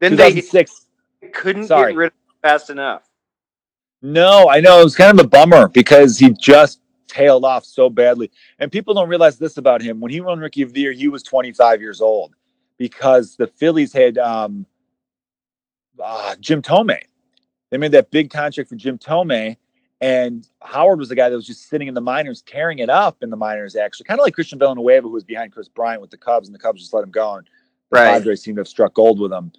Speaker 2: then they
Speaker 1: 2006.
Speaker 2: couldn't
Speaker 1: sorry.
Speaker 2: get rid of him fast enough.
Speaker 1: No, I know it was kind of a bummer because he just tailed off so badly. And people don't realize this about him. When he won Rookie of the Year, he was 25 years old because the Phillies had um, uh, Jim Thome. They made that big contract for Jim Thome, And Howard was the guy that was just sitting in the minors, tearing it up in the minors, actually. Kind of like Christian Villanueva, who was behind Kris Bryant with the Cubs, and the Cubs just let him go. And the
Speaker 2: Right.
Speaker 1: Padres seem to have struck gold with him.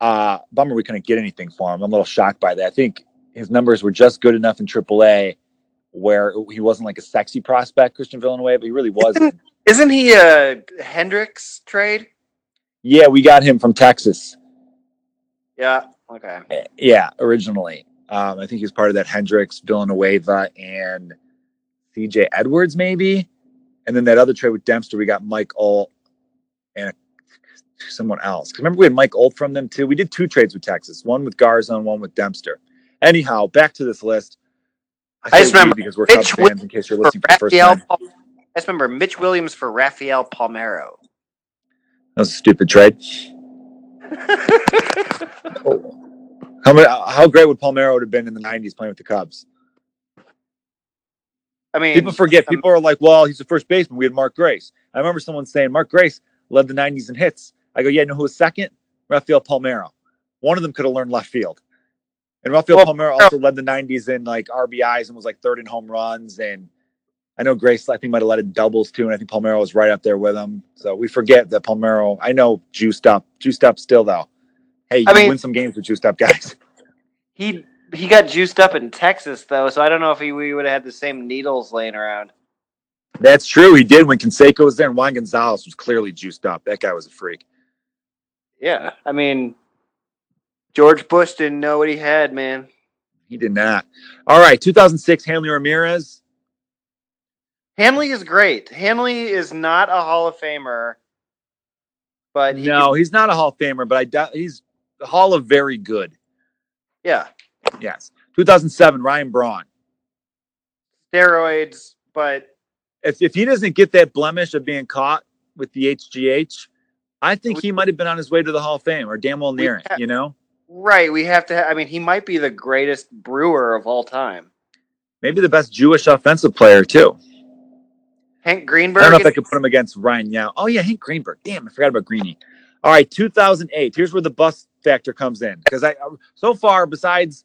Speaker 1: Uh, bummer we couldn't get anything for him. I'm a little shocked by that. I think his numbers were just good enough in AAA where he wasn't like a sexy prospect, Christian Villanueva. But he really wasn't.
Speaker 2: Isn't he a Hendricks trade?
Speaker 1: yeah, we got him from Texas.
Speaker 2: Yeah. Okay.
Speaker 1: Eh, Yeah, originally. Um, I think he was part of that Hendricks, Villanueva, and CJ Edwards, maybe. And then that other trade with Dempster, we got Mike Olt and someone else. remember, we had Mike Olt from them too. We did two trades with Texas, one with Garza and one with Dempster. Anyhow, back to this list.
Speaker 2: I
Speaker 1: say
Speaker 2: just remember
Speaker 1: because we're
Speaker 2: Mitch
Speaker 1: Cubs fans. In case you're
Speaker 2: For
Speaker 1: listening for the first time,
Speaker 2: I just remember Mitch Williams for Rafael Palmeiro.
Speaker 1: that was a stupid trade. (laughs) How many, How great would Palmeiro have been in the '90s playing with the Cubs?
Speaker 2: I mean,
Speaker 1: People forget.
Speaker 2: um,
Speaker 1: People are like, "Well, he's the first baseman." We had Mark Grace. I remember someone saying Mark Grace led the '90s in hits. I go, "Yeah, you know who was second? Rafael Palmeiro. One of them could have learned left field." And Rafael
Speaker 2: Well,
Speaker 1: Palmeiro also led the '90s in like RBIs and was like third in home runs. And I know Grace, I think, might have led in doubles too. And I think Palmeiro was right up there with him. So we forget that Palmeiro. I know juiced up, juiced up still though. Hey, you
Speaker 2: I mean-
Speaker 1: win some games with juiced up guys. (laughs)
Speaker 2: he he got juiced up in Texas though, so I don't know if he, we would have had the same needles laying around.
Speaker 1: That's true. He did when Canseco was there, and Juan Gonzalez was clearly juiced up. That guy was a freak.
Speaker 2: Yeah, I mean, George Bush didn't know what he had, man.
Speaker 1: He did not. All right, 2006, Hanley Ramirez.
Speaker 2: Hanley is great. Hanley is not a Hall of Famer, but he
Speaker 1: No, he's not a Hall of Famer, but I doubt he's the Hall of Very Good.
Speaker 2: yeah,
Speaker 1: Yes. 2007, Ryan Braun.
Speaker 2: steroids, but
Speaker 1: If, if he doesn't get that blemish of being caught with the HGH, I think he might have been on his way to the Hall of Fame or damn well near it,
Speaker 2: ha-
Speaker 1: you know?
Speaker 2: right, we have to. Ha- I mean, he might be the greatest brewer of all time.
Speaker 1: Maybe the best Jewish offensive player, too.
Speaker 2: Hank Greenberg.
Speaker 1: I don't know if I could put him against Ryan Yao. Oh, yeah, Hank Greenberg. Damn, I forgot about Greeny. All right, 2008. Here's where the bust factor comes in. Because I, so far, besides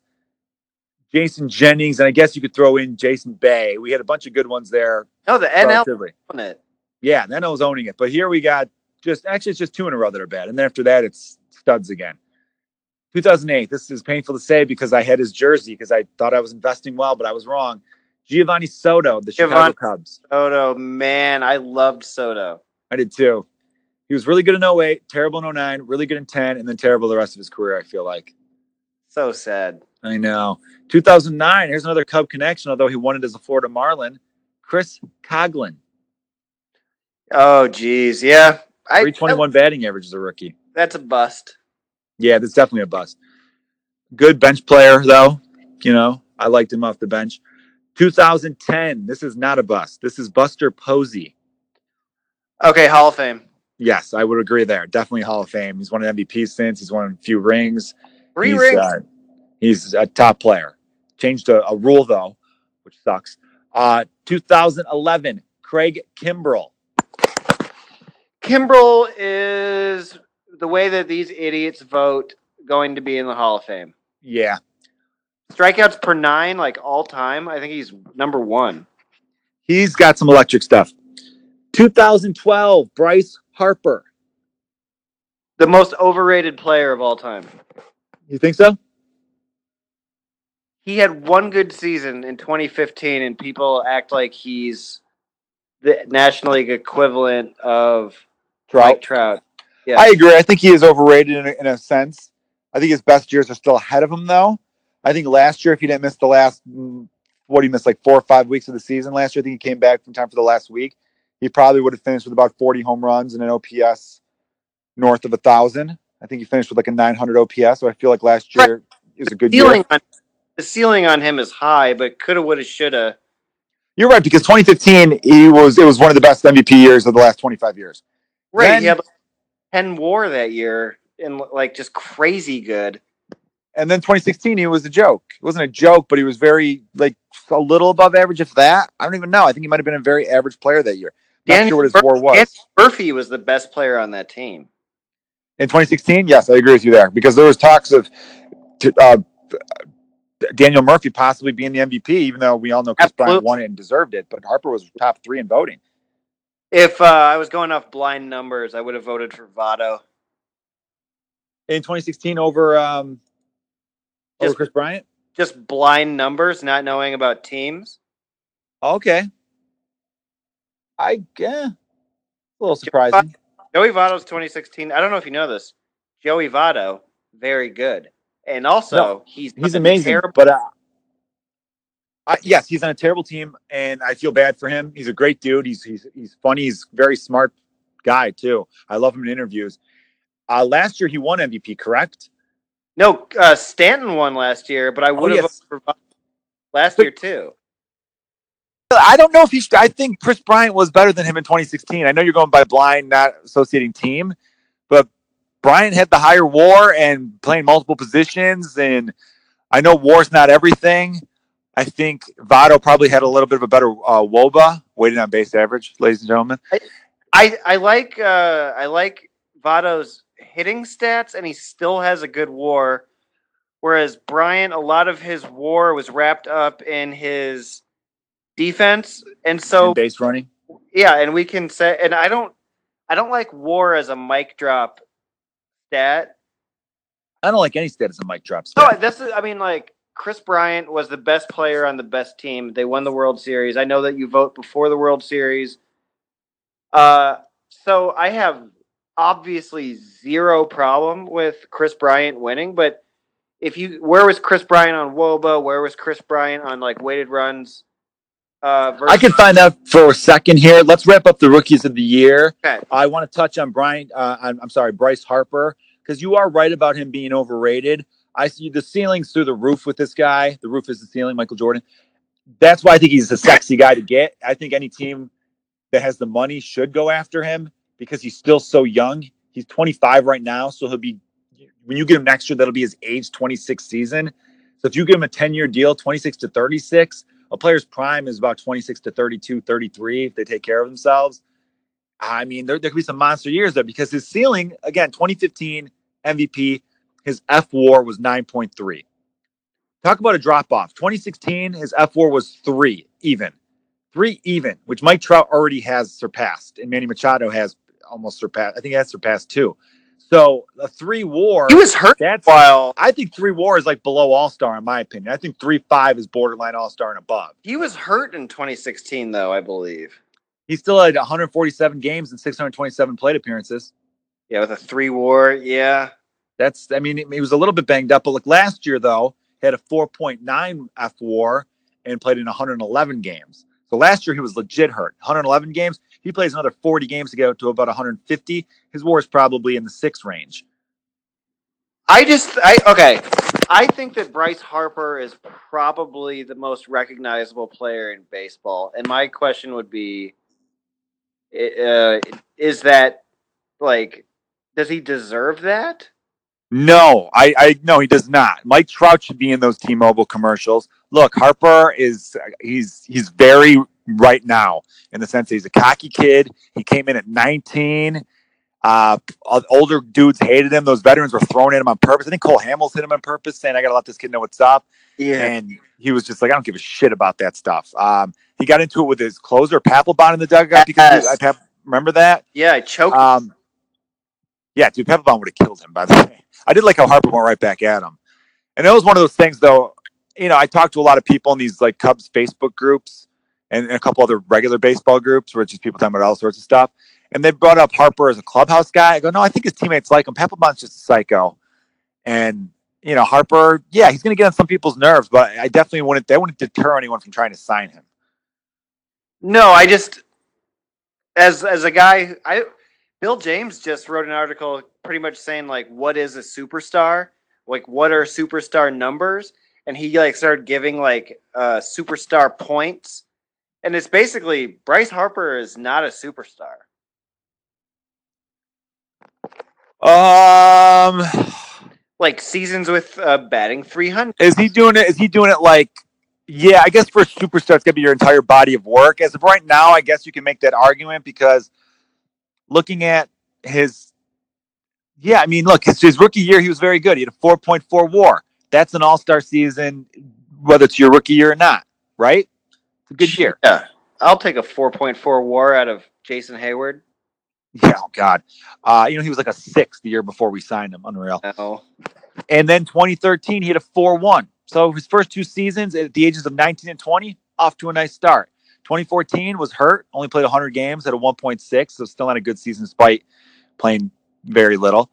Speaker 1: Jason Jennings, and I guess you could throw in Jason Bay, we had a bunch of good ones there.
Speaker 2: no, the NL won it.
Speaker 1: Yeah, then I was owning it. But here we got just actually it's just two in a row that are bad. And then after that, it's studs again. 2008. This is painful to say because I had his jersey because I thought I was investing well, but I was wrong. Geovany Soto, the Chicago Cubs.
Speaker 2: Soto, man, I loved Soto.
Speaker 1: I did too. He was really good in 08, terrible in 09, really good in 10, and then terrible the rest of his career, I feel like.
Speaker 2: So sad.
Speaker 1: I know. 2009, here's another Cub connection, although he won it as a Florida Marlin. Chris Coghlan,
Speaker 2: Oh, geez, yeah. I,
Speaker 1: 321 batting average as a rookie.
Speaker 2: that's a bust.
Speaker 1: Yeah, that's definitely a bust. Good bench player, though. You know, I liked him off the bench. 2010. This is not a bust. This is Buster Posey.
Speaker 2: Okay, Hall of Fame.
Speaker 1: Yes, I would agree there. Definitely Hall of Fame. He's won an MVP since. He's won a few rings.
Speaker 2: Three
Speaker 1: he's,
Speaker 2: rings.
Speaker 1: uh, he's a top player. Changed a, a rule though, which sucks. Uh, 2011, Craig Kimbrell.
Speaker 2: Kimbrel is the way that these idiots vote going to be in the Hall of Fame.
Speaker 1: Yeah,
Speaker 2: Strikeouts per nine, like all time. I think he's number one.
Speaker 1: he's got some electric stuff. 2012, Bryce Harper.
Speaker 2: The most overrated player of all time.
Speaker 1: You think so?
Speaker 2: He had one good season in 2015, and people act like he's the National League equivalent of Mike Trout. Yeah.
Speaker 1: I agree. I think he is overrated in a, in a sense. I think his best years are still ahead of him, though. I think last year, if he didn't miss the last, mm, what he missed, like four or five weeks of the season last year, I think he came back from time for the last week. He probably would have finished with about 40 home runs and an OPS north of a thousand. I think he finished with like a 900 OPS. So I feel like last year is a good year.
Speaker 2: ceiling on, the ceiling on him is high, but coulda, woulda, shoulda.
Speaker 1: You're right because 2015 he was it was one of the best MVP years of the last 25 years.
Speaker 2: Right,
Speaker 1: Then-
Speaker 2: he had like 10 WAR that year, and like just crazy good.
Speaker 1: And then 2016 he was a joke. It wasn't a joke, but he was very like a little above average, if that. I don't even know. I think he might have been a very average player that year. Not
Speaker 2: Danny
Speaker 1: sure what his
Speaker 2: Mur-
Speaker 1: WAR was.
Speaker 2: Danny Murphy was the best player on that team.
Speaker 1: In 2016, yes, I agree with you there because there was talks of t- uh, Daniel Murphy possibly being the MVP, even though we all know Kris Bryant won it and deserved it. But Harper was top three in voting.
Speaker 2: If uh, I was going off blind numbers, I would have voted for Votto.
Speaker 1: in 2016 over um over Kris Bryant.
Speaker 2: Just blind numbers, not knowing about teams.
Speaker 1: Okay, I yeah, a little surprising.
Speaker 2: Joey Votto's 2016. I don't know if you know this. Joey Votto, very good, and also
Speaker 1: No,
Speaker 2: he's
Speaker 1: He's amazing,
Speaker 2: terrible-
Speaker 1: but uh, I, yes, he's on a terrible team, and I feel bad for him. He's a great dude. He's he's he's funny. He's very smart guy too. I love him in interviews. Uh, last year he won MVP, correct?
Speaker 2: no, uh, Stanton won last year, but I would have
Speaker 1: Oh, yes.
Speaker 2: for Votto last
Speaker 1: But-
Speaker 2: year too.
Speaker 1: I don't know if he. Should, I think Kris Bryant was better than him in 2016. I know you're going by blind, not associating team, but Bryant had the higher WAR and playing multiple positions. And I know WAR's not everything. I think Votto probably had a little bit of a better uh, WOBA, weighted on base average, ladies and gentlemen.
Speaker 2: I I like uh, I like Votto's hitting stats, and he still has a good WAR. Whereas Bryant, a lot of his WAR was wrapped up in his defense, and so
Speaker 1: in base running.
Speaker 2: yeah, and we can say, and I don't, I don't like WAR as a mic drop stat.
Speaker 1: I don't like any stat as a mic drop stat.
Speaker 2: No, this is, I mean, like Kris Bryant was the best player on the best team. They won the World Series. I know that you vote before the World Series. Uh, so I have obviously zero problem with Kris Bryant winning, but if you, where was Kris Bryant on WOBA? Where was Kris Bryant on like weighted runs? Uh,
Speaker 1: I can find out for a second here. Let's wrap up the rookies of the year.
Speaker 2: Okay.
Speaker 1: I want to touch on Brian. Uh, I'm, I'm sorry, Bryce Harper, because you are right about him being overrated. I see the ceiling's through the roof with this guy. The roof is the ceiling, Michael Jordan. That's why I think he's a sexy guy to get. I think any team that has the money should go after him because he's still so young. He's 25 right now, so he'll be when you get him next year, that'll be his age 26 season. So if you give him a 10 year deal, 26 to 36, a player's prime is about 26 to 32, 33 if they take care of themselves. I mean, there, there could be some monster years there because his ceiling, again, 2015 MVP, his F war was 9.3. Talk about a drop off. 2016, his F war was three even, three even, which Mike Trout already has surpassed, and Manny Machado has almost surpassed. I think he has surpassed two. So a three war.
Speaker 2: he was hurt
Speaker 1: That's
Speaker 2: while
Speaker 1: I think three war is like below all star in my opinion. I think three five is borderline all star and above.
Speaker 2: he was hurt in 2016, though I believe.
Speaker 1: He still had 147 games and 627 plate appearances.
Speaker 2: Yeah, with a three WAR. Yeah.
Speaker 1: That's I mean he was a little bit banged up, but like last year though, he had a 4.9 F war and played in 111 games. So last year he was legit hurt. 111 games. He plays another 40 games to get up to about 150. His war is probably in the six range.
Speaker 2: I just, I okay. I think that Bryce Harper is probably the most recognizable player in baseball, and my question would be, uh, is that like, does he deserve that?
Speaker 1: No, I, I no, he does not. Mike Trout should be in those T-Mobile commercials. Look, Harper is he's he's very right now in the sense that he's a cocky kid. He came in at 19. Uh, older dudes hated him. Those veterans were throwing at him on purpose. I think Cole Hamels hit him on purpose, saying, "I got to let this kid know what's up." Yeah, And he was just like, "I don't give a shit about that stuff." Um, he got into it with his closer Papelbon in the dugout because
Speaker 2: Yes.
Speaker 1: I Pap- remember that.
Speaker 2: yeah, I choked.
Speaker 1: Um, yeah, dude, Papelbon would have killed him. By the (laughs) way, I did like how Harper went right back at him, and it was one of those things, though. You know, I talked to a lot of people in these like Cubs Facebook groups and, and a couple other regular baseball groups where it's just people talking about all sorts of stuff, and they brought up Harper as a clubhouse guy. I go, no, I think his teammates like him. Papelbon's just a psycho, and you know, Harper, yeah, he's going to get on some people's nerves, but I definitely wouldn't. They wouldn't deter anyone from trying to sign him.
Speaker 2: no, I just, as as a guy, I Bill James just wrote an article pretty much saying like, what is a superstar? Like, what are superstar numbers? And he like started giving like uh, superstar points, and it's basically Bryce Harper is not a superstar.
Speaker 1: Um.
Speaker 2: like seasons with uh, batting 300.
Speaker 1: Is he doing it? Is he doing it like? Yeah, I guess for a superstar, it's gonna be your entire body of work. As of right now, I guess you can make that argument because looking at his, yeah, I mean, look, his, his rookie year, he was very good. He had a four point four WAR. That's an all star season, whether it's your rookie year or not, right? Good year.
Speaker 2: Yeah. I'll take a 4.4 war out of Jason Heyward.
Speaker 1: Yeah, oh God. Uh, you know, he was like a six the year before we signed him. Unreal.
Speaker 2: No.
Speaker 1: And then 2013, he had a 4 1. So his first two seasons at the ages of 19 and 20, off to a nice start. 2014 was hurt, only played 100 games at a 1.6, so still not a good season despite playing very little.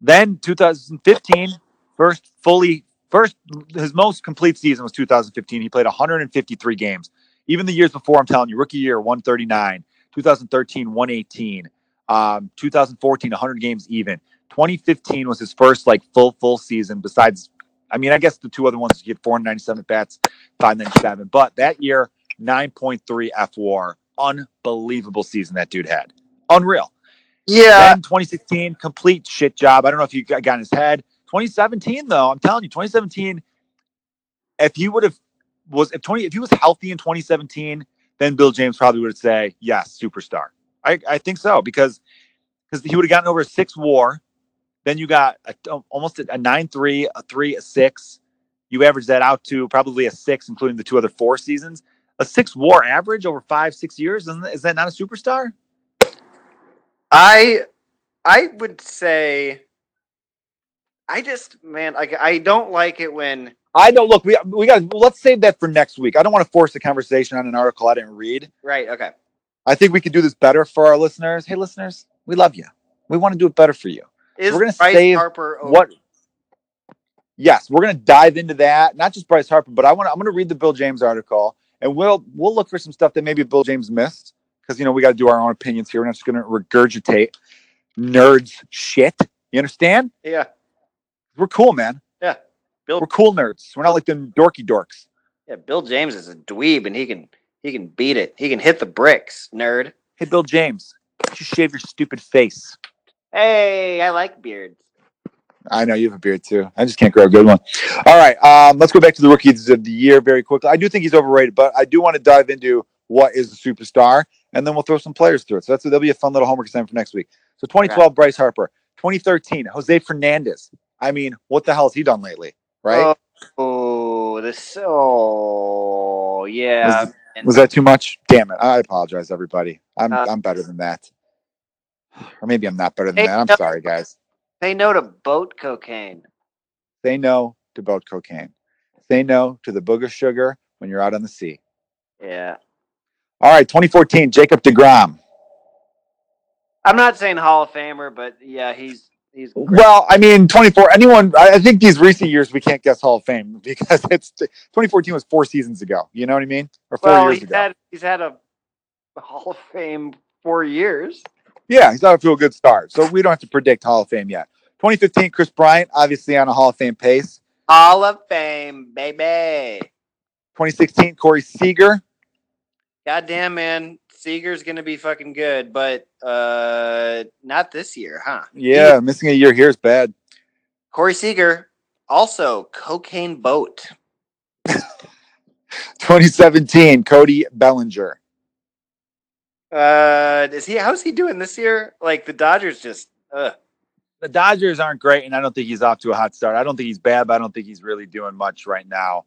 Speaker 1: Then 2015, first fully, first, his most complete season was 2015. He played 153 games. Even the years before, I'm telling you, rookie year, 139, 2013, 118, um, 2014, 100 games even. 2015 was his first like full full season. Besides, I mean, I guess the two other ones he had 497 bats, 597. But that year, 9.3 F WAR, unbelievable season that dude had, unreal.
Speaker 2: Yeah.
Speaker 1: Then 2016, complete shit job. I don't know if you got, got in his head. 2017, though, I'm telling you, 2017. If he would have was if 20 if he was healthy in 2017, then Bill James probably would say yes, superstar. I I think so because because he would have gotten over a six WAR. Then you got a, almost a nine three, a three, a six. You average that out to probably a six, including the two other four seasons. A six WAR average over five six years, is that not a superstar?
Speaker 2: I I would say I just man, like I don't like it when
Speaker 1: I don't look. We we got. Let's save that for next week. I don't want to force a conversation on an article I didn't read.
Speaker 2: right, okay.
Speaker 1: I think we could do this better for our listeners. Hey, listeners, we love you. We want to do it better for you.
Speaker 2: Is
Speaker 1: We're gonna
Speaker 2: Bryce
Speaker 1: save
Speaker 2: Harper over-
Speaker 1: What? Yes, we're going to dive into that. Not just Bryce Harper, but I want. to I'm going to read the Bill James article, and we'll we'll look for some stuff that maybe Bill James missed because you know we got to do our own opinions here. We're not just going to regurgitate nerds shit. You understand?
Speaker 2: Yeah.
Speaker 1: We're cool, man.
Speaker 2: Bill
Speaker 1: We're cool nerds. We're not like them dorky dorks.
Speaker 2: Yeah, Bill James is a dweeb and he can he can beat it. He can hit the bricks, nerd.
Speaker 1: Hey, Bill James, just shave your stupid face.
Speaker 2: Hey, I like beards.
Speaker 1: I know you have a beard too. I just can't grow a good one. All right, um, let's go back to the rookies of the year very quickly. I do think he's overrated, but I do want to dive into what is a superstar, and then we'll throw some players through it. So that's that'll be a fun little homework assignment for next week. So 2012, Bryce Harper. 2013, Jose Fernandez. I mean, what the hell has he done lately? Right?
Speaker 2: Oh, this oh yeah.
Speaker 1: Was- Was that too much? Damn it! I apologize, everybody. I'm
Speaker 2: Uh,
Speaker 1: I'm better than that, or maybe I'm not better than that. I'm
Speaker 2: no.
Speaker 1: sorry, guys.
Speaker 2: Say no to boat cocaine.
Speaker 1: Say no to boat cocaine. Say no to the booger sugar when you're out on the sea.
Speaker 2: Yeah.
Speaker 1: All right, 2014, Jacob DeGrom.
Speaker 2: I'm not saying Hall of Famer, but yeah, he's he's great.
Speaker 1: Well, I mean, 24. Anyone? I think these recent years we can't guess Hall of Fame (laughs) because it's 2014 was four seasons ago. You know what I mean? Or four
Speaker 2: well,
Speaker 1: years
Speaker 2: he's
Speaker 1: ago.
Speaker 2: had he's had a Hall of Fame four years.
Speaker 1: yeah, he's off to a good start. So we don't have to predict Hall of Fame yet. 2015, Kris Bryant, obviously on a Hall of Fame pace.
Speaker 2: Hall of Fame, baby.
Speaker 1: 2016, Corey Seager.
Speaker 2: Goddamn man, Seager's gonna be fucking good, but uh not this year, huh?
Speaker 1: Yeah, missing a year here is bad.
Speaker 2: Corey Seager, also cocaine boat. (laughs)
Speaker 1: 2017, Cody Bellinger.
Speaker 2: Uh is he how's he doing this year? Like the Dodgers just uh
Speaker 1: the Dodgers aren't great, and I don't think he's off to a hot start. I don't think he's bad, but I don't think he's really doing much right now.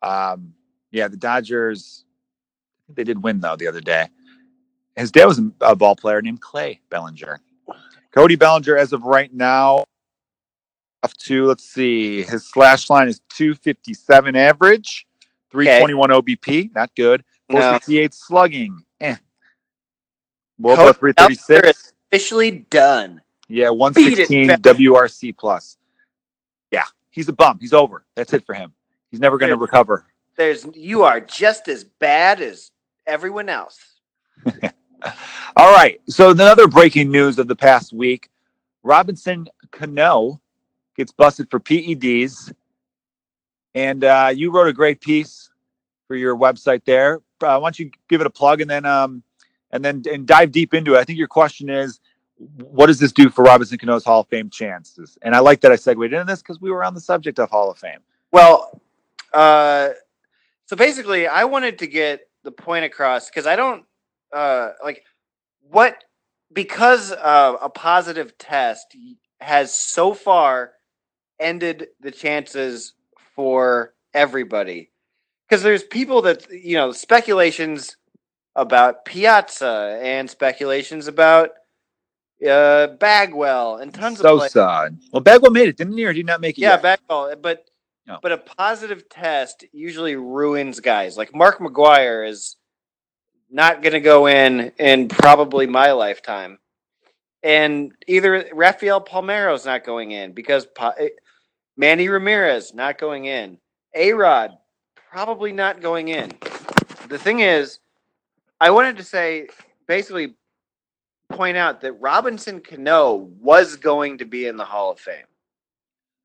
Speaker 1: Um, yeah, the Dodgers, they did win though the other day. His dad was a ball player named Clay Bellinger. Cody Bellinger, as of right now, up to let's see, his slash line is 257 average, 321 OBP, not good.
Speaker 2: no.
Speaker 1: 468 slugging, eh. Well,
Speaker 2: Cody
Speaker 1: about 336.
Speaker 2: officially done.
Speaker 1: Yeah, 116
Speaker 2: it,
Speaker 1: WRC plus. Yeah, he's a bum. He's over. That's it for him. He's never going to recover.
Speaker 2: There's you are just as bad as everyone else. (laughs)
Speaker 1: All right. So another breaking news of the past week: Robinson Cano gets busted for PEDs, and uh, you wrote a great piece for your website there. Uh, why don't you give it a plug and then um and then and dive deep into it? I think your question is. What does this do for Robinson Cano's Hall of Fame chances? And I like that I segued into this because we were on the subject of Hall of Fame.
Speaker 2: Well, uh, so basically, I wanted to get the point across because I don't uh, like what because uh, a positive test has so far ended the chances for everybody. Because there's people that you know speculations about Piazza and speculations about uh, Bagwell and tons
Speaker 1: so
Speaker 2: of players.
Speaker 1: sad. Well, Bagwell made it, didn't he, or did he not make it?
Speaker 2: Yeah,
Speaker 1: yet?
Speaker 2: Bagwell, but
Speaker 1: No.
Speaker 2: but a positive test usually ruins guys. Like Mark McGwire is not going to go in in probably my lifetime, and either Rafael Palmeiro's not going in because eh, Manny Ramirez not going in, A Rod probably not going in. The thing is, I wanted to say basically point out that Robinson Cano was going to be in the Hall of Fame.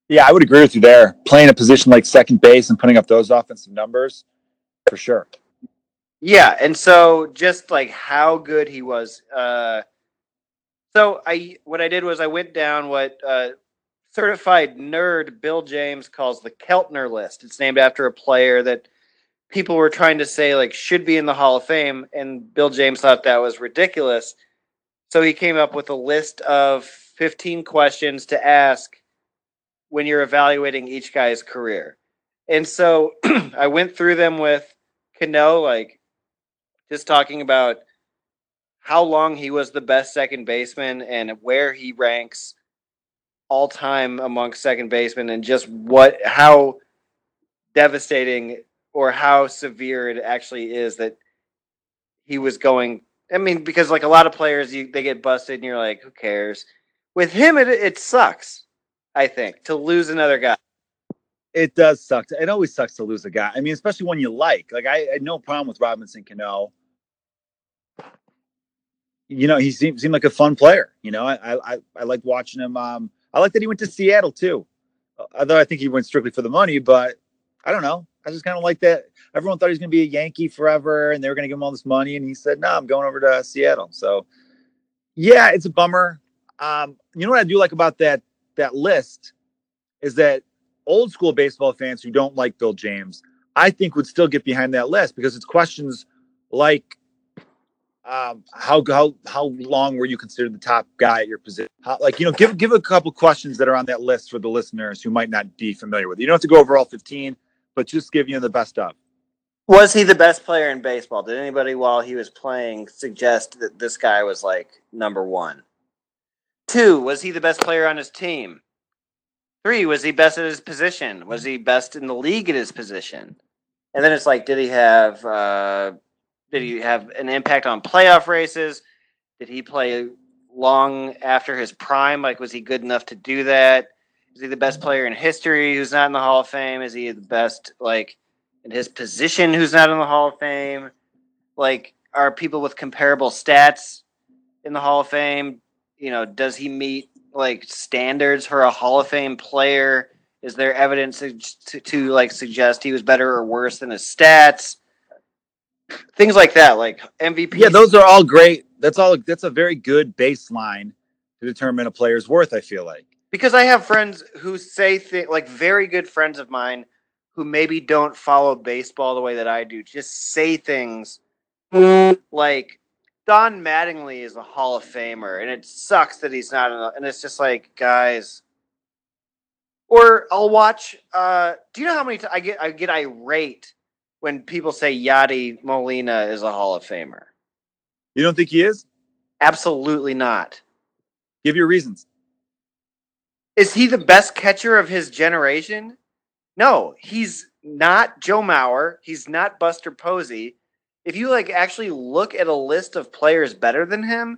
Speaker 1: Yeah, I would agree with you there. Playing a position like second base and putting up those offensive numbers, for sure.
Speaker 2: Yeah, and so just like how good he was. Uh, so I what I did was I went down what uh, certified nerd Bill James calls the Keltner list. It's named after a player that people were trying to say like should be in the Hall of Fame, and Bill James thought that was ridiculous. So he came up with a list of 15 questions to ask when you're evaluating each guy's career. And so (clears throat) I went through them with Cano, like just talking about how long he was the best second baseman and where he ranks all time amongst second basemen and just what how devastating or how severe it actually is that he was going I mean because like a lot of players you they get busted and you're like who cares with him it it sucks I think to lose another guy
Speaker 1: It does suck. To, it always sucks to lose a guy. I mean, especially one you like. Like I, I had no problem with Robinson Cano. You know, he seemed seemed like a fun player. You know, I I I liked watching him. Um, I like that he went to Seattle too. Although I think he went strictly for the money, but I don't know. I just kind of like that. Everyone thought he was going to be a Yankee forever, and they were going to give him all this money, and he said, "No, I'm going over to Seattle." So, yeah, it's a bummer. Um, you know what I do like about that that list is that old school baseball fans who don't like Bill James, I think would still get behind that list because it's questions like um, how how how long were you considered the top guy at your position? How, like you know, give give a couple questions that are on that list for the listeners who might not be familiar with. it. You don't have to go over all fifteen, but just give you the best of.
Speaker 2: Was he the best player in baseball? Did anybody while he was playing suggest that this guy was like number one? Two, was he the best player on his team? Three, was he best at his position? Was he best in the league at his position? And then it's like, did he have uh, did he have an impact on playoff races? Did he play long after his prime? Like, was he good enough to do that? Is he the best player in history who's not in the Hall of Fame? Is he the best like in his position who's not in the Hall of Fame? Like, are people with comparable stats in the Hall of Fame? You know, does he meet like standards for a Hall of Fame player? Is there evidence to, to, to like suggest he was better or worse than his stats? Things like that, like MVP.
Speaker 1: Yeah, those are all great. That's all. That's a very good baseline to determine a player's worth. I feel like.
Speaker 2: because I have friends who say things like very good friends of mine who maybe don't follow baseball the way that I do, just say things like Don Mattingly is a Hall of Famer, and it sucks that he's not. The, and it's just like, guys. Or I'll watch. Uh, do you know how many t- I get? I get irate when people say Yadi Molina is a Hall of Famer.
Speaker 1: You don't think he is?
Speaker 2: Absolutely not.
Speaker 1: Give your reasons.
Speaker 2: Is he the best catcher of his generation? No, he's not Joe Mauer. He's not Buster Posey. If you like actually look at a list of players better than him,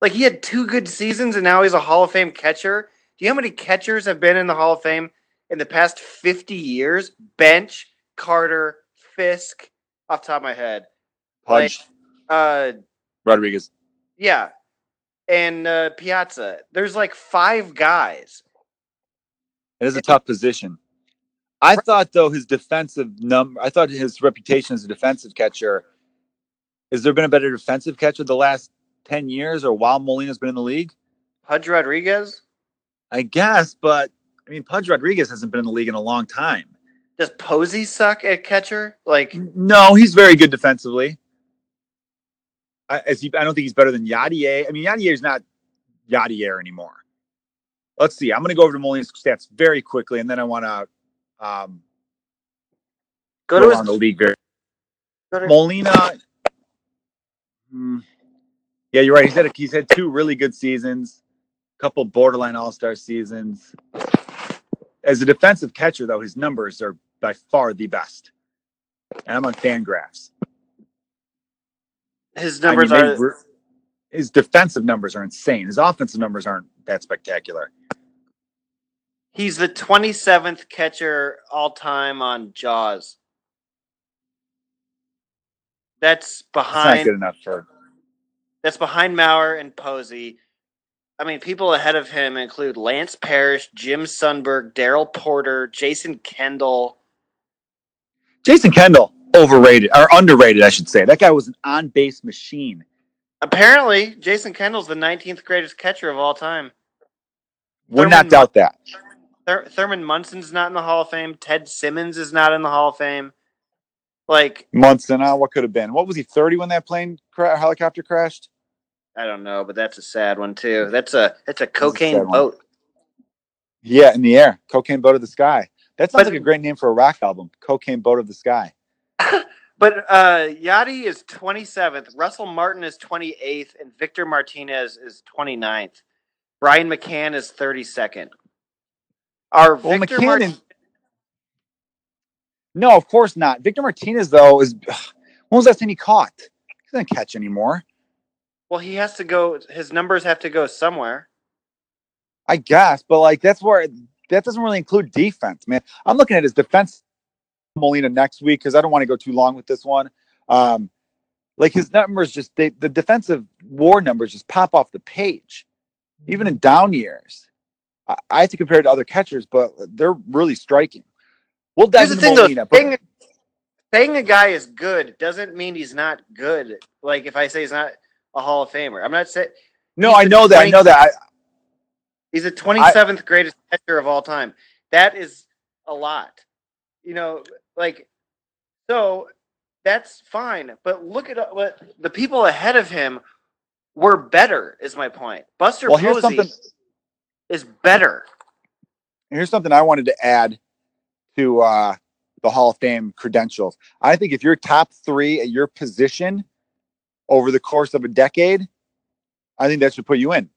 Speaker 2: like he had two good seasons and now he's a Hall of Fame catcher. Do you know how many catchers have been in the Hall of Fame in the past 50 years? Bench, Carter, Fisk, off the top of my head.
Speaker 1: Pudge,
Speaker 2: Uh
Speaker 1: Rodriguez.
Speaker 2: yeah. And uh Piazza. There's like five guys.
Speaker 1: It is a tough position. I thought though his defensive number. I thought his reputation as a defensive catcher. Has there been a better defensive catcher the last ten years, or while Molina's been in the league?
Speaker 2: Pudge Rodriguez.
Speaker 1: I guess, but I mean, Pudge Rodriguez hasn't been in the league in a long time.
Speaker 2: Does Posey suck at catcher? Like,
Speaker 1: No, he's very good defensively. I, as he, I don't think he's better than Yadier. I mean, Yadier is not Yadier anymore. let's see. I'm going to go over to Molina's stats very quickly, and then I want to um,
Speaker 2: Go
Speaker 1: go
Speaker 2: to
Speaker 1: around the
Speaker 2: his,
Speaker 1: league. Very Molina. Hmm. yeah, you're right. He's had a, he's had two really good seasons, a couple borderline All Star seasons. As a defensive catcher, though, his numbers are by far the best. And I'm on Fangraphs.
Speaker 2: his
Speaker 1: I mean,
Speaker 2: numbers are
Speaker 1: his defensive numbers are insane. His offensive numbers aren't that spectacular.
Speaker 2: he's the 27th catcher all time on Jaws. That's
Speaker 1: It's not
Speaker 2: behind
Speaker 1: good enough for.
Speaker 2: That's behind Mauer and Posey. I mean, people ahead of him include Lance Parrish, Jim Sundberg, Darrell Porter, Jason Kendall.
Speaker 1: Jason Kendall overrated or underrated, I should say. That guy was an on base machine.
Speaker 2: Apparently, Jason Kendall's the 19th greatest catcher of all time.
Speaker 1: Would not doubt that.
Speaker 2: Thur- Thurman Munson's not in the Hall of Fame. Ted Simmons is not in the Hall of Fame. Like,
Speaker 1: Munson, uh, what could have been? What was he? Thirty when that plane cra- helicopter crashed.
Speaker 2: I don't know, but that's a sad one too. That's a that's a cocaine
Speaker 1: one.
Speaker 2: boat.
Speaker 1: Yeah, in the air. Cocaine boat of the sky. That sounds
Speaker 2: But-
Speaker 1: like a great name for a rock album. Cocaine boat of the sky. (laughs)
Speaker 2: But uh Yadi is 27th, Russell Martin is 28th, and Victor Martinez is 29th. Brian McCann is 32nd. Our
Speaker 1: Well,
Speaker 2: Victor
Speaker 1: McCann.
Speaker 2: Mart-
Speaker 1: no, of course not. Victor Martinez though is. When was that thing he caught? He doesn't catch anymore.
Speaker 2: well, he has to go. His numbers have to go somewhere.
Speaker 1: I guess, but like that's where that doesn't really include defense, man. I'm looking at his defense Molina next week because I don't want to go too long with this one. Um, like his numbers just they the defensive war numbers just pop off the page, even in down years. I, I have to compare it to other catchers, but they're really striking. We'll dive
Speaker 2: Here's the
Speaker 1: into
Speaker 2: thing, though.
Speaker 1: Molina, but
Speaker 2: Saying, saying a guy is good doesn't mean he's not good. Like if I say he's not a Hall of Famer, I'm not saying
Speaker 1: no,
Speaker 2: he's
Speaker 1: I
Speaker 2: the
Speaker 1: know that. I
Speaker 2: 20
Speaker 1: know that. I,
Speaker 2: he's the 27th greatest catcher of all time. That is a lot. You know, like so that's fine. But look at uh, what the people ahead of him were better. Is my point. Buster
Speaker 1: well, here's
Speaker 2: Posey
Speaker 1: something.
Speaker 2: is better.
Speaker 1: here's something I wanted to add to uh, the Hall of Fame credentials. I think if you're top three at your position over the course of a decade, I think that should put you in.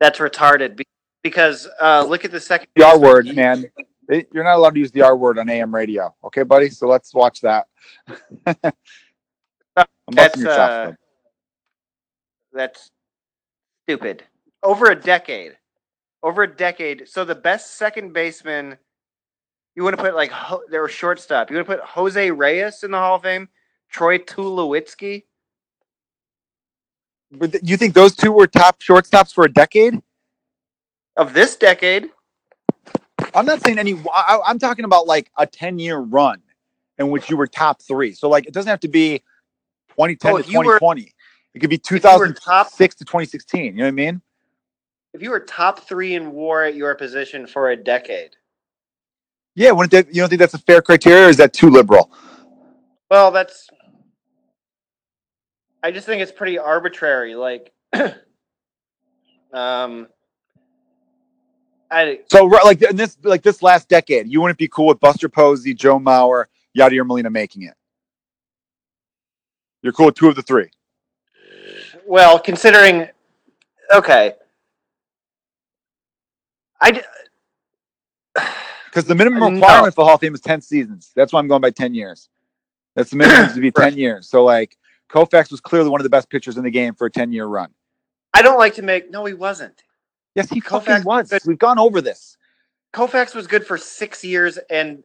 Speaker 2: That's retarded because uh, look at the second.
Speaker 1: The R word, man. You're not allowed to use the R word on AM radio. Okay, buddy? So let's watch that. (laughs)
Speaker 2: That's, uh. That's stupid. Over a decade. Over a decade. So the best second baseman, you want to put like Ho- there were shortstop. You want to put Jose Reyes in the Hall of Fame, Troy Tulowitzki.
Speaker 1: But th- you think those two were top shortstops for a decade?
Speaker 2: Of this decade,
Speaker 1: I'm not saying any. I, I'm talking about like a 10 year run in which you were top three. So like it doesn't have to be 2010
Speaker 2: Oh,
Speaker 1: to
Speaker 2: if you were-
Speaker 1: 2020. it could be
Speaker 2: you were
Speaker 1: 2006
Speaker 2: top-
Speaker 1: to 2016. You know what I mean?
Speaker 2: if you were top three in WAR at your position for a decade,
Speaker 1: Yeah. Wouldn't that, you don't think that's a fair criteria, or is that too liberal?
Speaker 2: well, that's. I just think it's pretty arbitrary. Like, (clears throat) um, I
Speaker 1: So right, like in this like this last decade, you wouldn't be cool with Buster Posey, Joe Mauer, Yadier Molina making it. You're cool with two of the three.
Speaker 2: Well, considering, okay, I
Speaker 1: Because the minimum
Speaker 2: No.
Speaker 1: requirement for Hall of Fame is 10 seasons. That's why I'm going by 10 years. That's the minimum (laughs) to be 10
Speaker 2: Right.
Speaker 1: years. So like Koufax was clearly one of the best pitchers in the game for a 10 year run.
Speaker 2: I don't like to make. No, he wasn't.
Speaker 1: Yes, he
Speaker 2: Koufax
Speaker 1: was.
Speaker 2: was-
Speaker 1: We've gone over this.
Speaker 2: Koufax was good for six years, and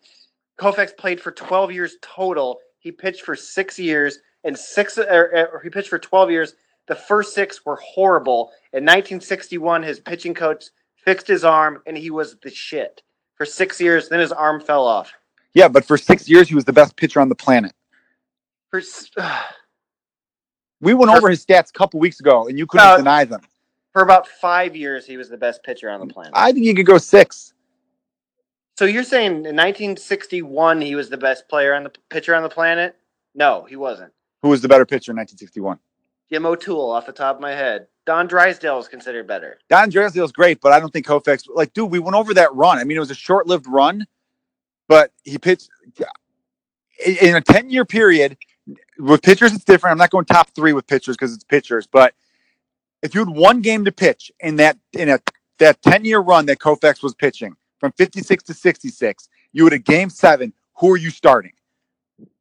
Speaker 2: Koufax played for twelve years total. He pitched for six years, and six or, or he pitched for twelve years. The first six were horrible. In 1961, his pitching coach fixed his arm, and he was the shit for six years. Then his arm fell off.
Speaker 1: Yeah, but for six years, he was the best pitcher on the planet.
Speaker 2: For s- (sighs)
Speaker 1: We went
Speaker 2: For-
Speaker 1: over his stats a couple weeks ago, and you couldn't
Speaker 2: Uh,
Speaker 1: deny them.
Speaker 2: for about five years, he was the best pitcher on the planet.
Speaker 1: I think you could go six.
Speaker 2: So you're saying in 1961 he was the best player on the pitcher on the planet? No, he wasn't.
Speaker 1: Who was the better pitcher in 1961?
Speaker 2: Jim O'Toole off the top of my head. Don Drysdale is considered better.
Speaker 1: Don Drysdale is great, but I don't think Koufax like dude, we went over that run. I mean, it was a short-lived run, but he pitched in- a 10-year period with pitchers it's different. I'm not going top 3 with pitchers because it's pitchers, but if you had one game to pitch in that in a that 10-year run that Koufax was pitching from 56 to 66, you had a game 7, who are you starting?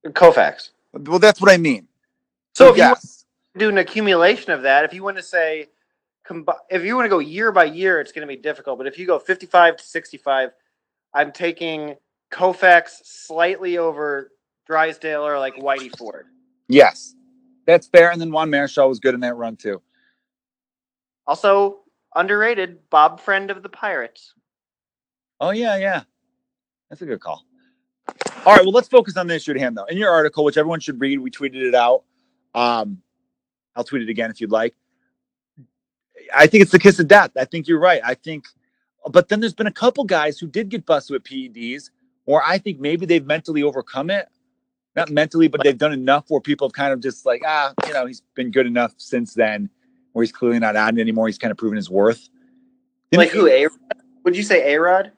Speaker 2: Koufax.
Speaker 1: Well, that's what I mean.
Speaker 2: So if you
Speaker 1: yes.
Speaker 2: Do an accumulation of that, if you want to say, if you want to go year by year, it's going to be difficult. But if you go 55 to 65, I'm taking Koufax slightly over Drysdale or like Whitey Ford.
Speaker 1: Yes. That's fair. And then Juan Marichal was good in that run too.
Speaker 2: Also underrated, Bob Friend of the Pirates.
Speaker 1: Oh yeah, yeah. That's a good call. All right, well, let's focus on the issue at hand, though. In your article, which everyone should read, we tweeted it out. Um, I'll tweet it again if you'd like. I think it's the kiss of death. I think you're right. I think, but then there's been a couple guys who did get busted with PEDs, or I think maybe they've mentally overcome it. Not mentally, but they've done enough where people have kind of just like, ah, you know, he's been good enough since then, where he's clearly not on it anymore. He's kind of proven his worth.
Speaker 2: Like who? A- Would you say A Rod?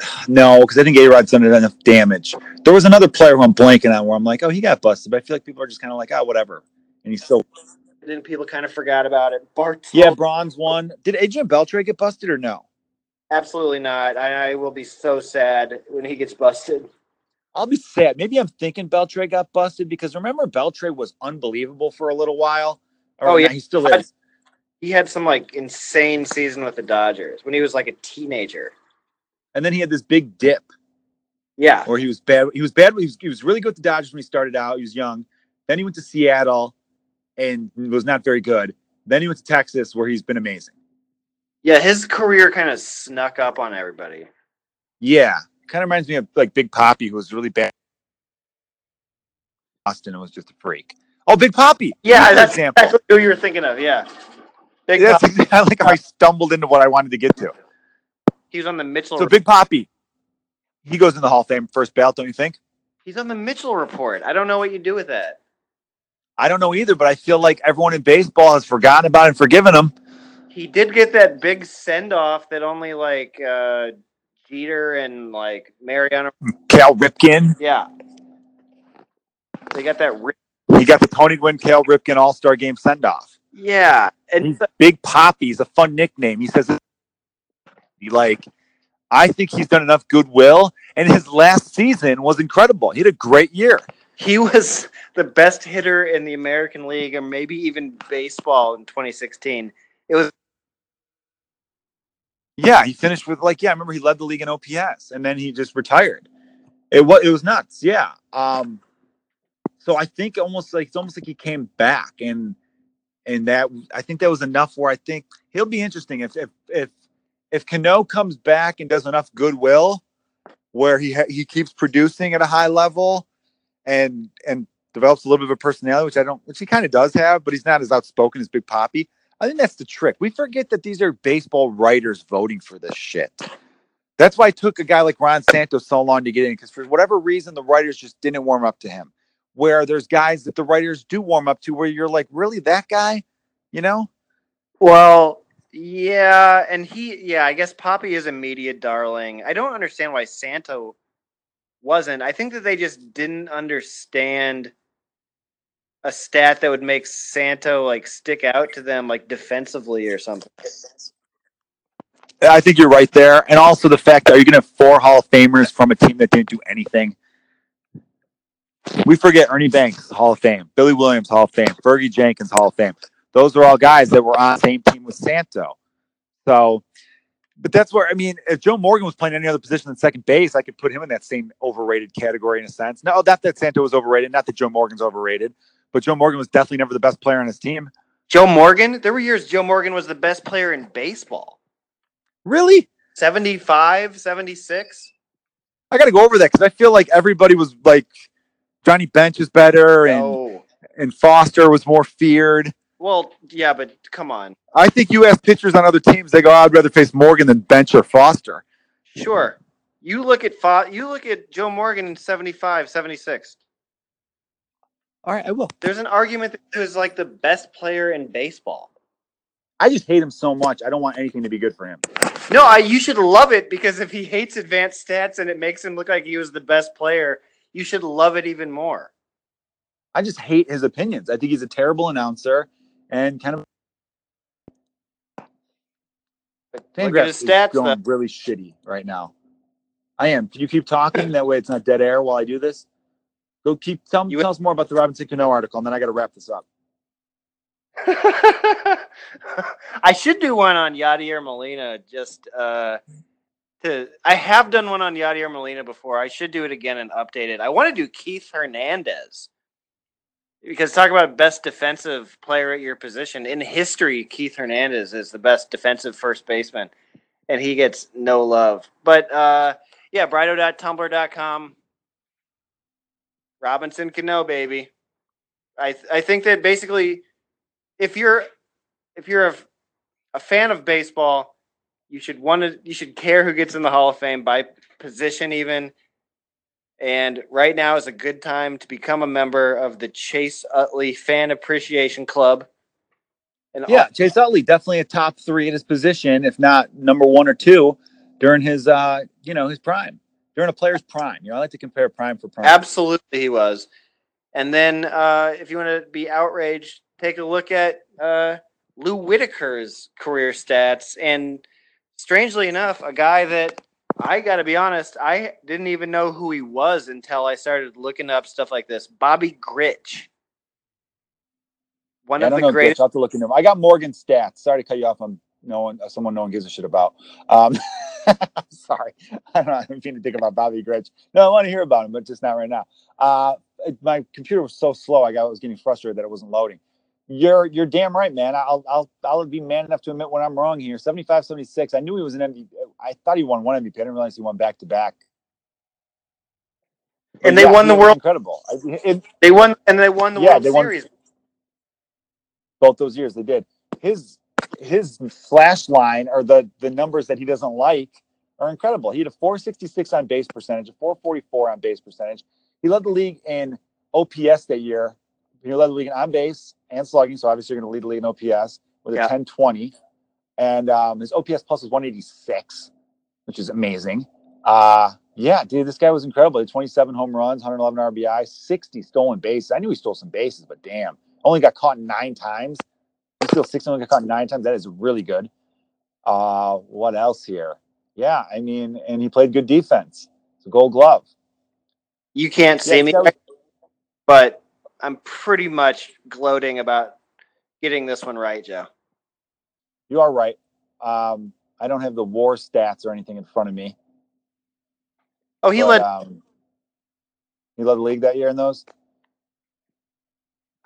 Speaker 2: (sighs)
Speaker 1: No, because I think A Rod's done enough damage. There was another player who I'm blanking on where I'm like, oh, he got busted, but I feel like people are just kind of like, ah, whatever. And he's still,
Speaker 2: Then people kind of forgot about it. Bart.
Speaker 1: yeah, bronze one. Did Adrian Beltre get busted or no?
Speaker 2: Absolutely not. I, I will be so sad when he gets busted.
Speaker 1: I'll be sad. Maybe I'm thinking Beltre got busted because remember Beltre was unbelievable for a little while. Or
Speaker 2: Oh, yeah.
Speaker 1: he still is.
Speaker 2: He had some like insane season with the Dodgers when he was like a teenager.
Speaker 1: And then he had this big dip
Speaker 2: Yeah.
Speaker 1: where he was bad. He was bad. He was, he was really good with the Dodgers when he started out. He was young. Then he went to Seattle and was not very good. Then he went to Texas where he's been amazing.
Speaker 2: Yeah, his career kind of snuck up on everybody.
Speaker 1: Yeah, kind of reminds me of like Big Papi, who was really bad. Austin was just a freak. Oh, Big Papi.
Speaker 2: Yeah, that's
Speaker 1: example.
Speaker 2: exactly who you were thinking of. Yeah. Big
Speaker 1: That's
Speaker 2: Pop-
Speaker 1: exactly (laughs) like how I stumbled into what I wanted to get to.
Speaker 2: He was on the Mitchell.
Speaker 1: So Big Papi, he goes in the Hall of Fame first ballot, don't you think?
Speaker 2: He's on the Mitchell report. I don't know what you do with that.
Speaker 1: I don't know either, but I feel like everyone in baseball has forgotten about and forgiven him.
Speaker 2: He did get that big send off that only like uh Jeter and like Mariano.
Speaker 1: Cal Ripken,
Speaker 2: Yeah. They got that.
Speaker 1: He got the Tony Gwynn, Cal Ripken All Star Game send off.
Speaker 2: yeah, and
Speaker 1: He's Big Papi is a fun nickname. He says, he like, I think he's done enough goodwill, and his last season was incredible. He had a great year.
Speaker 2: He was the best hitter in the American League, or maybe even baseball in 2016. It was
Speaker 1: Yeah, he finished with like, yeah, I remember he led the league in OPS, and then he just retired. It was it was nuts. Yeah. Um, so I think almost like it's almost like he came back, and and that I think that was enough. Where I think he'll be interesting if if if if Cano comes back and does enough goodwill, where he ha- he keeps producing at a high level, and and develops a little bit of a personality, which I don't, which he kind of does have, but he's not as outspoken as Big Papi. I think that's the trick. We forget that these are baseball writers voting for this shit. That's why it took a guy like Ron Santos so long to get in, because for whatever reason, the writers just didn't warm up to him. Where there's guys that the writers do warm up to, where you're like, really, that guy, you know?
Speaker 2: well, yeah, and he, yeah, I guess Papi is a media darling. I don't understand why Santo wasn't. I think that they just didn't understand a stat that would make Santo like stick out to them like defensively or something.
Speaker 1: I think you're right there, and also the fact that are you going to have four Hall of Famers from a team that didn't do anything? We forget Ernie Banks, Hall of Fame, Billy Williams, Hall of Fame, Fergie Jenkins, Hall of Fame. Those are all guys that were on the same team with Santo. So, but that's where I mean, if Joe Morgan was playing any other position than second base, I could put him in that same overrated category in a sense. No, not that Santo was overrated, not that Joe Morgan's overrated, but Joe Morgan was definitely never the best player on his team.
Speaker 2: Joe Morgan, there were years Joe Morgan was the best player in baseball.
Speaker 1: Really?
Speaker 2: 75, 76.
Speaker 1: I got to go over that because I feel like everybody was like Johnny Bench is better and and Foster was more feared.
Speaker 2: Well, yeah, but come on.
Speaker 1: I think you ask pitchers on other teams, they go, "I'd rather face Morgan than Bench or Foster."
Speaker 2: Sure. You look at Fo- you look at Joe Morgan in 75, 76.
Speaker 1: All right, I will.
Speaker 2: There's an argument that he was like the best player in baseball.
Speaker 1: I just hate him so much. I don't want anything to be good for him.
Speaker 2: No, I, you should love it because if he hates advanced stats and it makes him look like he was the best player, you should love it even more.
Speaker 1: I just hate his opinions. I think he's a terrible announcer and kind of
Speaker 2: But look at
Speaker 1: Fangraphs is
Speaker 2: stats.
Speaker 1: going
Speaker 2: though.
Speaker 1: really shitty right now. I am. Can you keep talking? that way it's not dead air while I do this. Go keep tell,
Speaker 2: You-
Speaker 1: tell us more about the Robinson Cano article, and then I got to wrap this up. (laughs)
Speaker 2: I should do one on Yadier Molina. Just uh, to, I have done one on Yadier Molina before. I should do it again and update it. I want to do Keith Hernandez because talk about best defensive player at your position in history. Keith Hernandez is the best defensive first baseman, and he gets no love. But uh, yeah, Brido.tumblr.com. Robinson Cano, baby. I th- I think that basically, if you're if you're a, a fan of baseball, you should want to you should care who gets in the Hall of Fame by position even. And right now is a good time to become a member of the Chase Utley Fan Appreciation Club. And
Speaker 1: Yeah, Chase Utley definitely a top three in his position, if not number one or two, during his uh, you know, his prime. During a player's prime. You know, I like to compare prime for prime.
Speaker 2: Absolutely, he was. And then, uh, if you want to be outraged, take a look at uh, Lou Whitaker's career stats. And strangely enough, a guy that I got to be honest, I didn't even know who he was until I started looking up stuff like this. Bobby Grich, one
Speaker 1: Yeah, I
Speaker 2: of
Speaker 1: don't
Speaker 2: the
Speaker 1: know.
Speaker 2: greatest.
Speaker 1: I'll have to look into him. I got Morgan stats. Sorry to cut you off on no one, someone no one gives a shit about. Um, (laughs) sorry, I don't know. I don't mean to think about Bobby Grich. No, I want to hear about him, but just not right now. Uh, my computer was so slow. I got I was getting frustrated that it wasn't loading. You're you're damn right, man. I'll I'll I'll be man enough to admit when I'm wrong here. 75, 76. I knew he was an MVP. I thought he won one MVP. I didn't realize he won back to back.
Speaker 2: And they won the world-
Speaker 1: Incredible. It-
Speaker 2: They won, and they won the
Speaker 1: Yeah,
Speaker 2: World
Speaker 1: they won-
Speaker 2: Series.
Speaker 1: both those years they did his his flash line or the the numbers that he doesn't like are incredible he had a 466 on base percentage a 444 on base percentage he led the league in ops that year he led the league in on base and slugging so obviously you're going to lead the league in ops with a
Speaker 2: Yeah.
Speaker 1: 1020 and um, his ops plus is 186 which is amazing uh yeah dude this guy was incredible he had 27 home runs 111 rbi 60 stolen bases i knew he stole some bases but damn only got caught nine times. He still six only got caught nine times. That is really good. Uh, what else here? Yeah, I mean, and he played good defense. It's a Gold Glove.
Speaker 2: You can't see
Speaker 1: Yeah,
Speaker 2: me,
Speaker 1: was-
Speaker 2: but I'm pretty much gloating about getting this one right, Joe.
Speaker 1: you are right. Um, I don't have the WAR stats or anything in front of me.
Speaker 2: Oh, he
Speaker 1: but,
Speaker 2: led.
Speaker 1: Um, he led the league that year in those.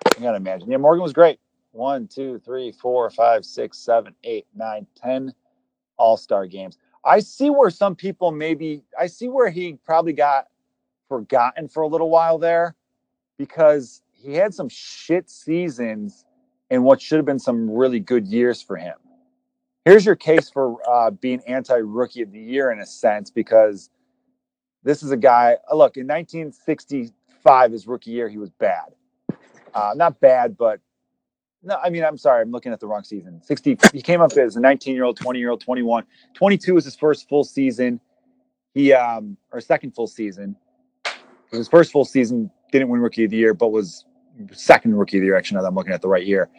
Speaker 1: I gotta imagine. Yeah, Morgan was great. One, two, three, four, five, six, seven, eight, nine, ten All Star games. I see where some people maybe. I see where he probably got forgotten for a little while there, because he had some shit seasons in what should have been some really good years for him. Here's your case for uh, being anti rookie of the year in a sense, because this is a guy. uh, Look, in 1965, his rookie year, he was bad. Uh, not bad, but no, I mean, I'm sorry, I'm looking at the wrong season. 60, he came up as a 19 year old, 20 year old, 21. 22 was his first full season. He, um, or second full season. His first full season didn't win rookie of the year, but was second rookie of the year. Actually, now that I'm looking at the right year.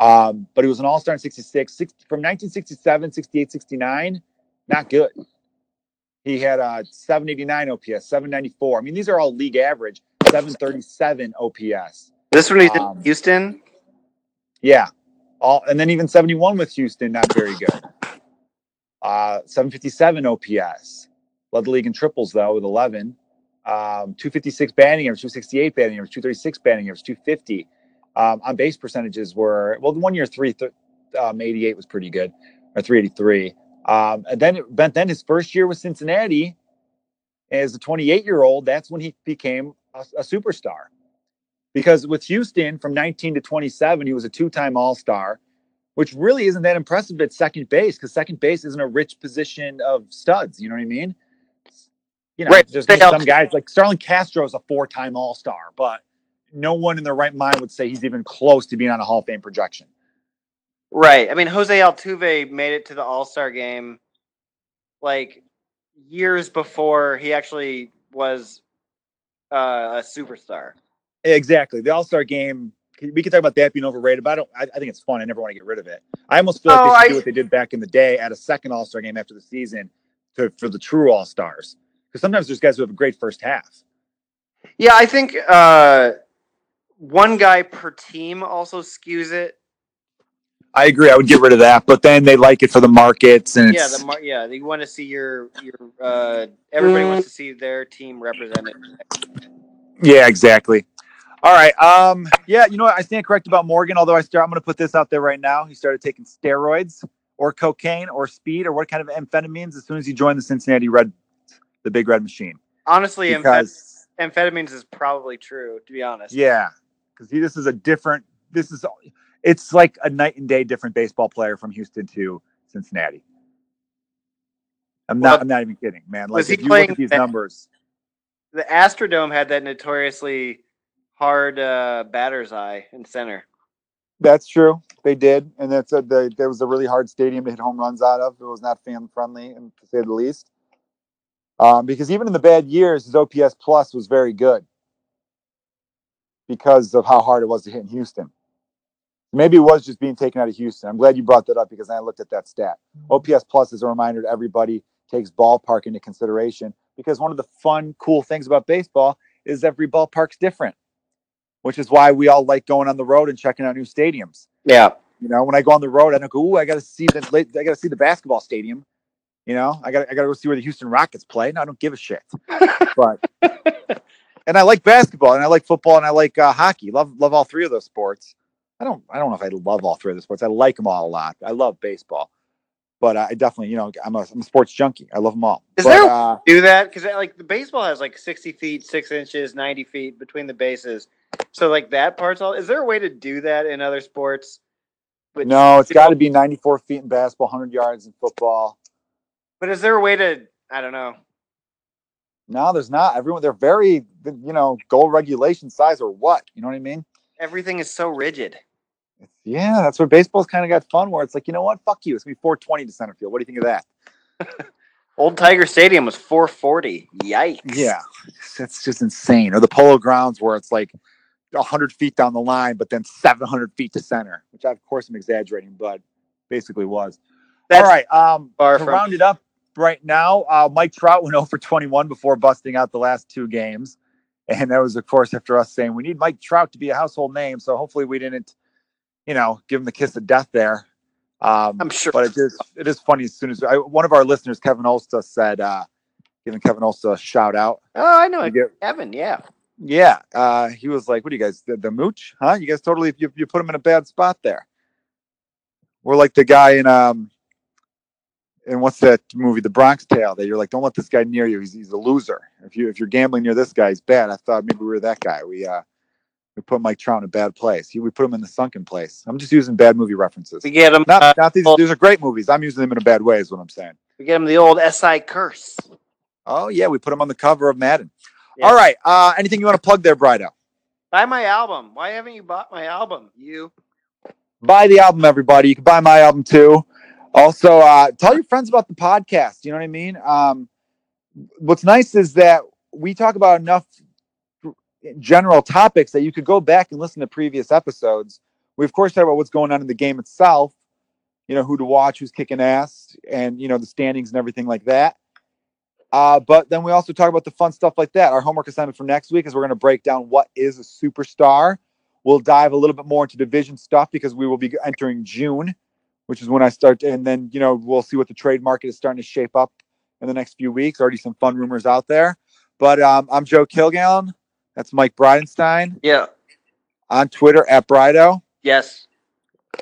Speaker 1: Um, but he was an all star in 66. 60, from 1967, 68, 69, not good. He had a 789 OPS, 794. I mean, these are all league average, 737 OPS.
Speaker 2: This one he's in
Speaker 1: um,
Speaker 2: Houston.
Speaker 1: Yeah. All and then even 71 with Houston, not very good. Uh 757 OPS. Led the league in triples though with 11. Um 256 batting average, 268 batting average, 236 batting average, 250. Um, on base percentages were well the one year three th- um, 88 was pretty good or 383. Um, and then then his first year with Cincinnati as a 28 year old, that's when he became a, a superstar because with Houston from 19 to 27, he was a two-time All-Star, which really isn't that impressive at second base because second base isn't a rich position of studs. You know what I mean? You know,
Speaker 2: Right.
Speaker 1: just
Speaker 2: They
Speaker 1: some guys like Starlin Castro is a four-time All-Star, but no one in their right mind would say he's even close to being on a Hall of Fame projection.
Speaker 2: Right. I mean, Jose Altuve made it to the All Star game like years before he actually was uh, a superstar.
Speaker 1: Exactly. The All Star game. We can talk about that being overrated, but I don't. I, I, think it's fun. I never want to get rid of it. I almost feel like
Speaker 2: Oh,
Speaker 1: they should
Speaker 2: I-
Speaker 1: do what they did back in the day at a second All Star game after the season to for the true All Stars. Because sometimes there's guys who have a great first half.
Speaker 2: Yeah, I think uh, one guy per team also skews it.
Speaker 1: I agree. I would get rid of that, but then they like it for the markets, and
Speaker 2: Yeah, the mar- yeah, they want to see your your uh, everybody wants to see their team represented.
Speaker 1: Yeah, exactly. All right. Um. Yeah. You know what? I stand correct about Morgan. Although I start, I'm going to put this out there right now. He started taking steroids or cocaine or speed or what kind of amphetamines as soon as he joined the Cincinnati Red, the Big Red Machine.
Speaker 2: Honestly, amphet- amphetamines is probably true. To be honest,
Speaker 1: yeah, because this is a different. This is it's like a night and day different baseball player from Houston to Cincinnati. I'm not.
Speaker 2: Well,
Speaker 1: I'm not even kidding, man. Like if you look at these
Speaker 2: that-
Speaker 1: numbers,
Speaker 2: the Astrodome had that notoriously hard uh, batter's eye in center.
Speaker 1: That's true. They did, and that's a, the, there was a really hard stadium to hit home runs out of. It was not fan friendly, and to say the least. Um, because even in the bad years, his OPS plus was very good because of how hard it was to hit in Houston. Maybe it was just being taken out of Houston. I'm glad you brought that up because I looked at that stat. OPS plus is a reminder to everybody takes ballpark into consideration because one of the fun, cool things about baseball is every ballpark's different, which is why we all like going on the road and checking out new stadiums.
Speaker 2: Yeah,
Speaker 1: You know, when I go on the road, I don't go, "Ooh, I got to see the I got to see the basketball stadium." You know, I got I got to go see where the Houston Rockets play. No, I don't give a shit. but (laughs) and I like basketball and I like football and I like uh, hockey. Love love all three of those sports. I don't I don't know if I love all three of the sports. I like them all a lot. I love baseball, but I definitely you know I'm a, I'm a sports junkie. I love them all.
Speaker 2: Is
Speaker 1: but,
Speaker 2: there-
Speaker 1: uh,
Speaker 2: do that because like the baseball has like sixty feet, six inches, ninety feet between the bases. So like that part's all. Is there a way to do that in other sports? But
Speaker 1: no, it's got to be 94 feet in basketball, 100 yards in football.
Speaker 2: But is there a way to? I don't know.
Speaker 1: No, there's not. Everyone they're very you know goal regulation size or what? You know what I mean?
Speaker 2: Everything is so rigid.
Speaker 1: It's, yeah, that's where baseball's kind of got fun. Where it's like, you know what? Fuck you. It's gonna be 420 to center field. What do you think of that? (laughs)
Speaker 2: Old Tiger Stadium was four forty. Yikes.
Speaker 1: Yeah, that's just insane. Or the Polo Grounds where it's like 100 feet down the line, but then 700 feet to center, which I, of course I'm exaggerating, but basically was.
Speaker 2: That's
Speaker 1: All right. Um, to round it up right now, uh, Mike Trout went (laughs) 0 for 21 before busting out the last two games. And that was, of course, after us saying we need Mike Trout to be a household name. So hopefully we didn't, you know, give him the kiss of death there. Um,
Speaker 2: I'm sure.
Speaker 1: but it is it is funny as soon as I, one of our listeners, Kevin Olsta, said, uh, giving Kevin Olsta a shout out.
Speaker 2: oh, I know
Speaker 1: You get-
Speaker 2: Evan. Yeah.
Speaker 1: yeah, uh, he was like, "What do you guys, the, the mooch? Huh? You guys totally you, you put him in a bad spot there." We're like the guy in um, in what's that movie, The Bronx Tale? That you're like, "Don't let this guy near you. He's he's a loser. If you if you're gambling near this guy, he's bad." I thought maybe we were that guy. We uh, we put Mike Trout in a bad place. He, we put him in the sunken place. I'm just using bad movie references.
Speaker 2: We get him.
Speaker 1: Not
Speaker 2: uh,
Speaker 1: not these. These are great movies. I'm using them in a bad way. Is what I'm saying.
Speaker 2: we get him the old SI curse.
Speaker 1: Oh yeah, we put him on the cover of Madden.
Speaker 2: Yeah.
Speaker 1: All right. Uh, anything you want to plug there, Brido?
Speaker 2: Buy my album. Why haven't you bought my album? You.
Speaker 1: buy the album, everybody. You can buy my album too. Also, uh, tell your friends about the podcast. You know what I mean? Um, what's nice is that we talk about enough general topics that you could go back and listen to previous episodes. We, of course, talk about what's going on in the game itself, you know, who to watch, who's kicking ass, and, you know, the standings and everything like that. Uh, but then we also talk about the fun stuff like that. Our homework assignment for next week is we're going to break down what is a superstar. We'll dive a little bit more into division stuff because we will be entering June, which is when I start. And then, you know, we'll see what the trade market is starting to shape up in the next few weeks. Already some fun rumors out there. But um, I'm Joe Kilgallon. That's Mike Bridenstine
Speaker 2: Yeah.
Speaker 1: on Twitter at Brido.
Speaker 2: Yes.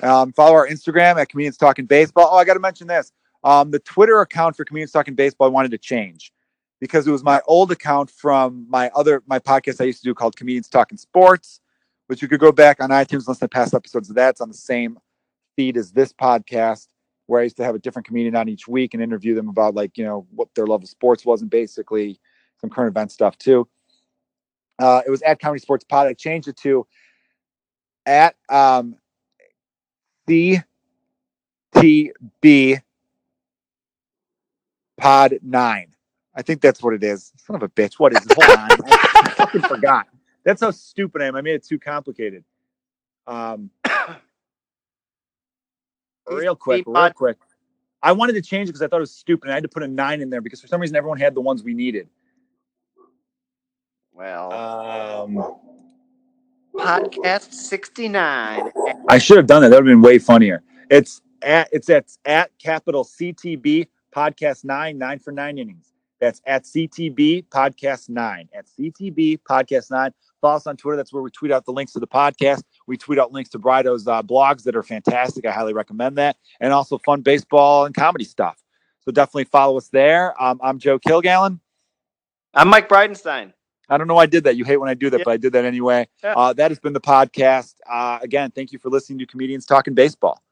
Speaker 1: Um, follow our Instagram at Comedians Talking Baseball. Oh, I got to mention this. Um, the Twitter account for Comedians Talking Baseball, I wanted to change because it was my old account from my other my podcast I used to do called Comedians Talking Sports, which you could go back on iTunes and listen to past episodes of that. It's on the same feed as this podcast, where I used to have a different comedian on each week and interview them about like you know what their love of sports was and basically some current event stuff too. Uh, it was at Comedy Sports Pod. I changed it to at um, CTB Pod 9. I think that's what it is. Son of a bitch. What is it? Hold on. I fucking forgot. That's how stupid I am. I made it too complicated. Um, real quick, real quick. I wanted to change it because I thought it was stupid. And I had to put a nine in there because for some reason everyone had the ones we needed.
Speaker 2: Well,
Speaker 1: Um,
Speaker 2: podcast 69.
Speaker 1: I should have done that. That would have been way funnier. It's at it's at at capital CTB podcast nine nine for nine innings. That's at CTB podcast nine at CTB podcast nine. Follow us on Twitter. That's where we tweet out the links to the podcast. We tweet out links to Brido's uh, blogs that are fantastic. I highly recommend that, and also fun baseball and comedy stuff. So definitely follow us there. Um, I'm Joe Kilgallon.
Speaker 2: I'm Mike Bridenstine.
Speaker 1: I don't know why I did that. You hate when I do that,
Speaker 2: Yeah.
Speaker 1: but I did that anyway.
Speaker 2: Yeah.
Speaker 1: Uh, that has been the podcast. Uh, again, thank you for listening to Comedians Talking Baseball.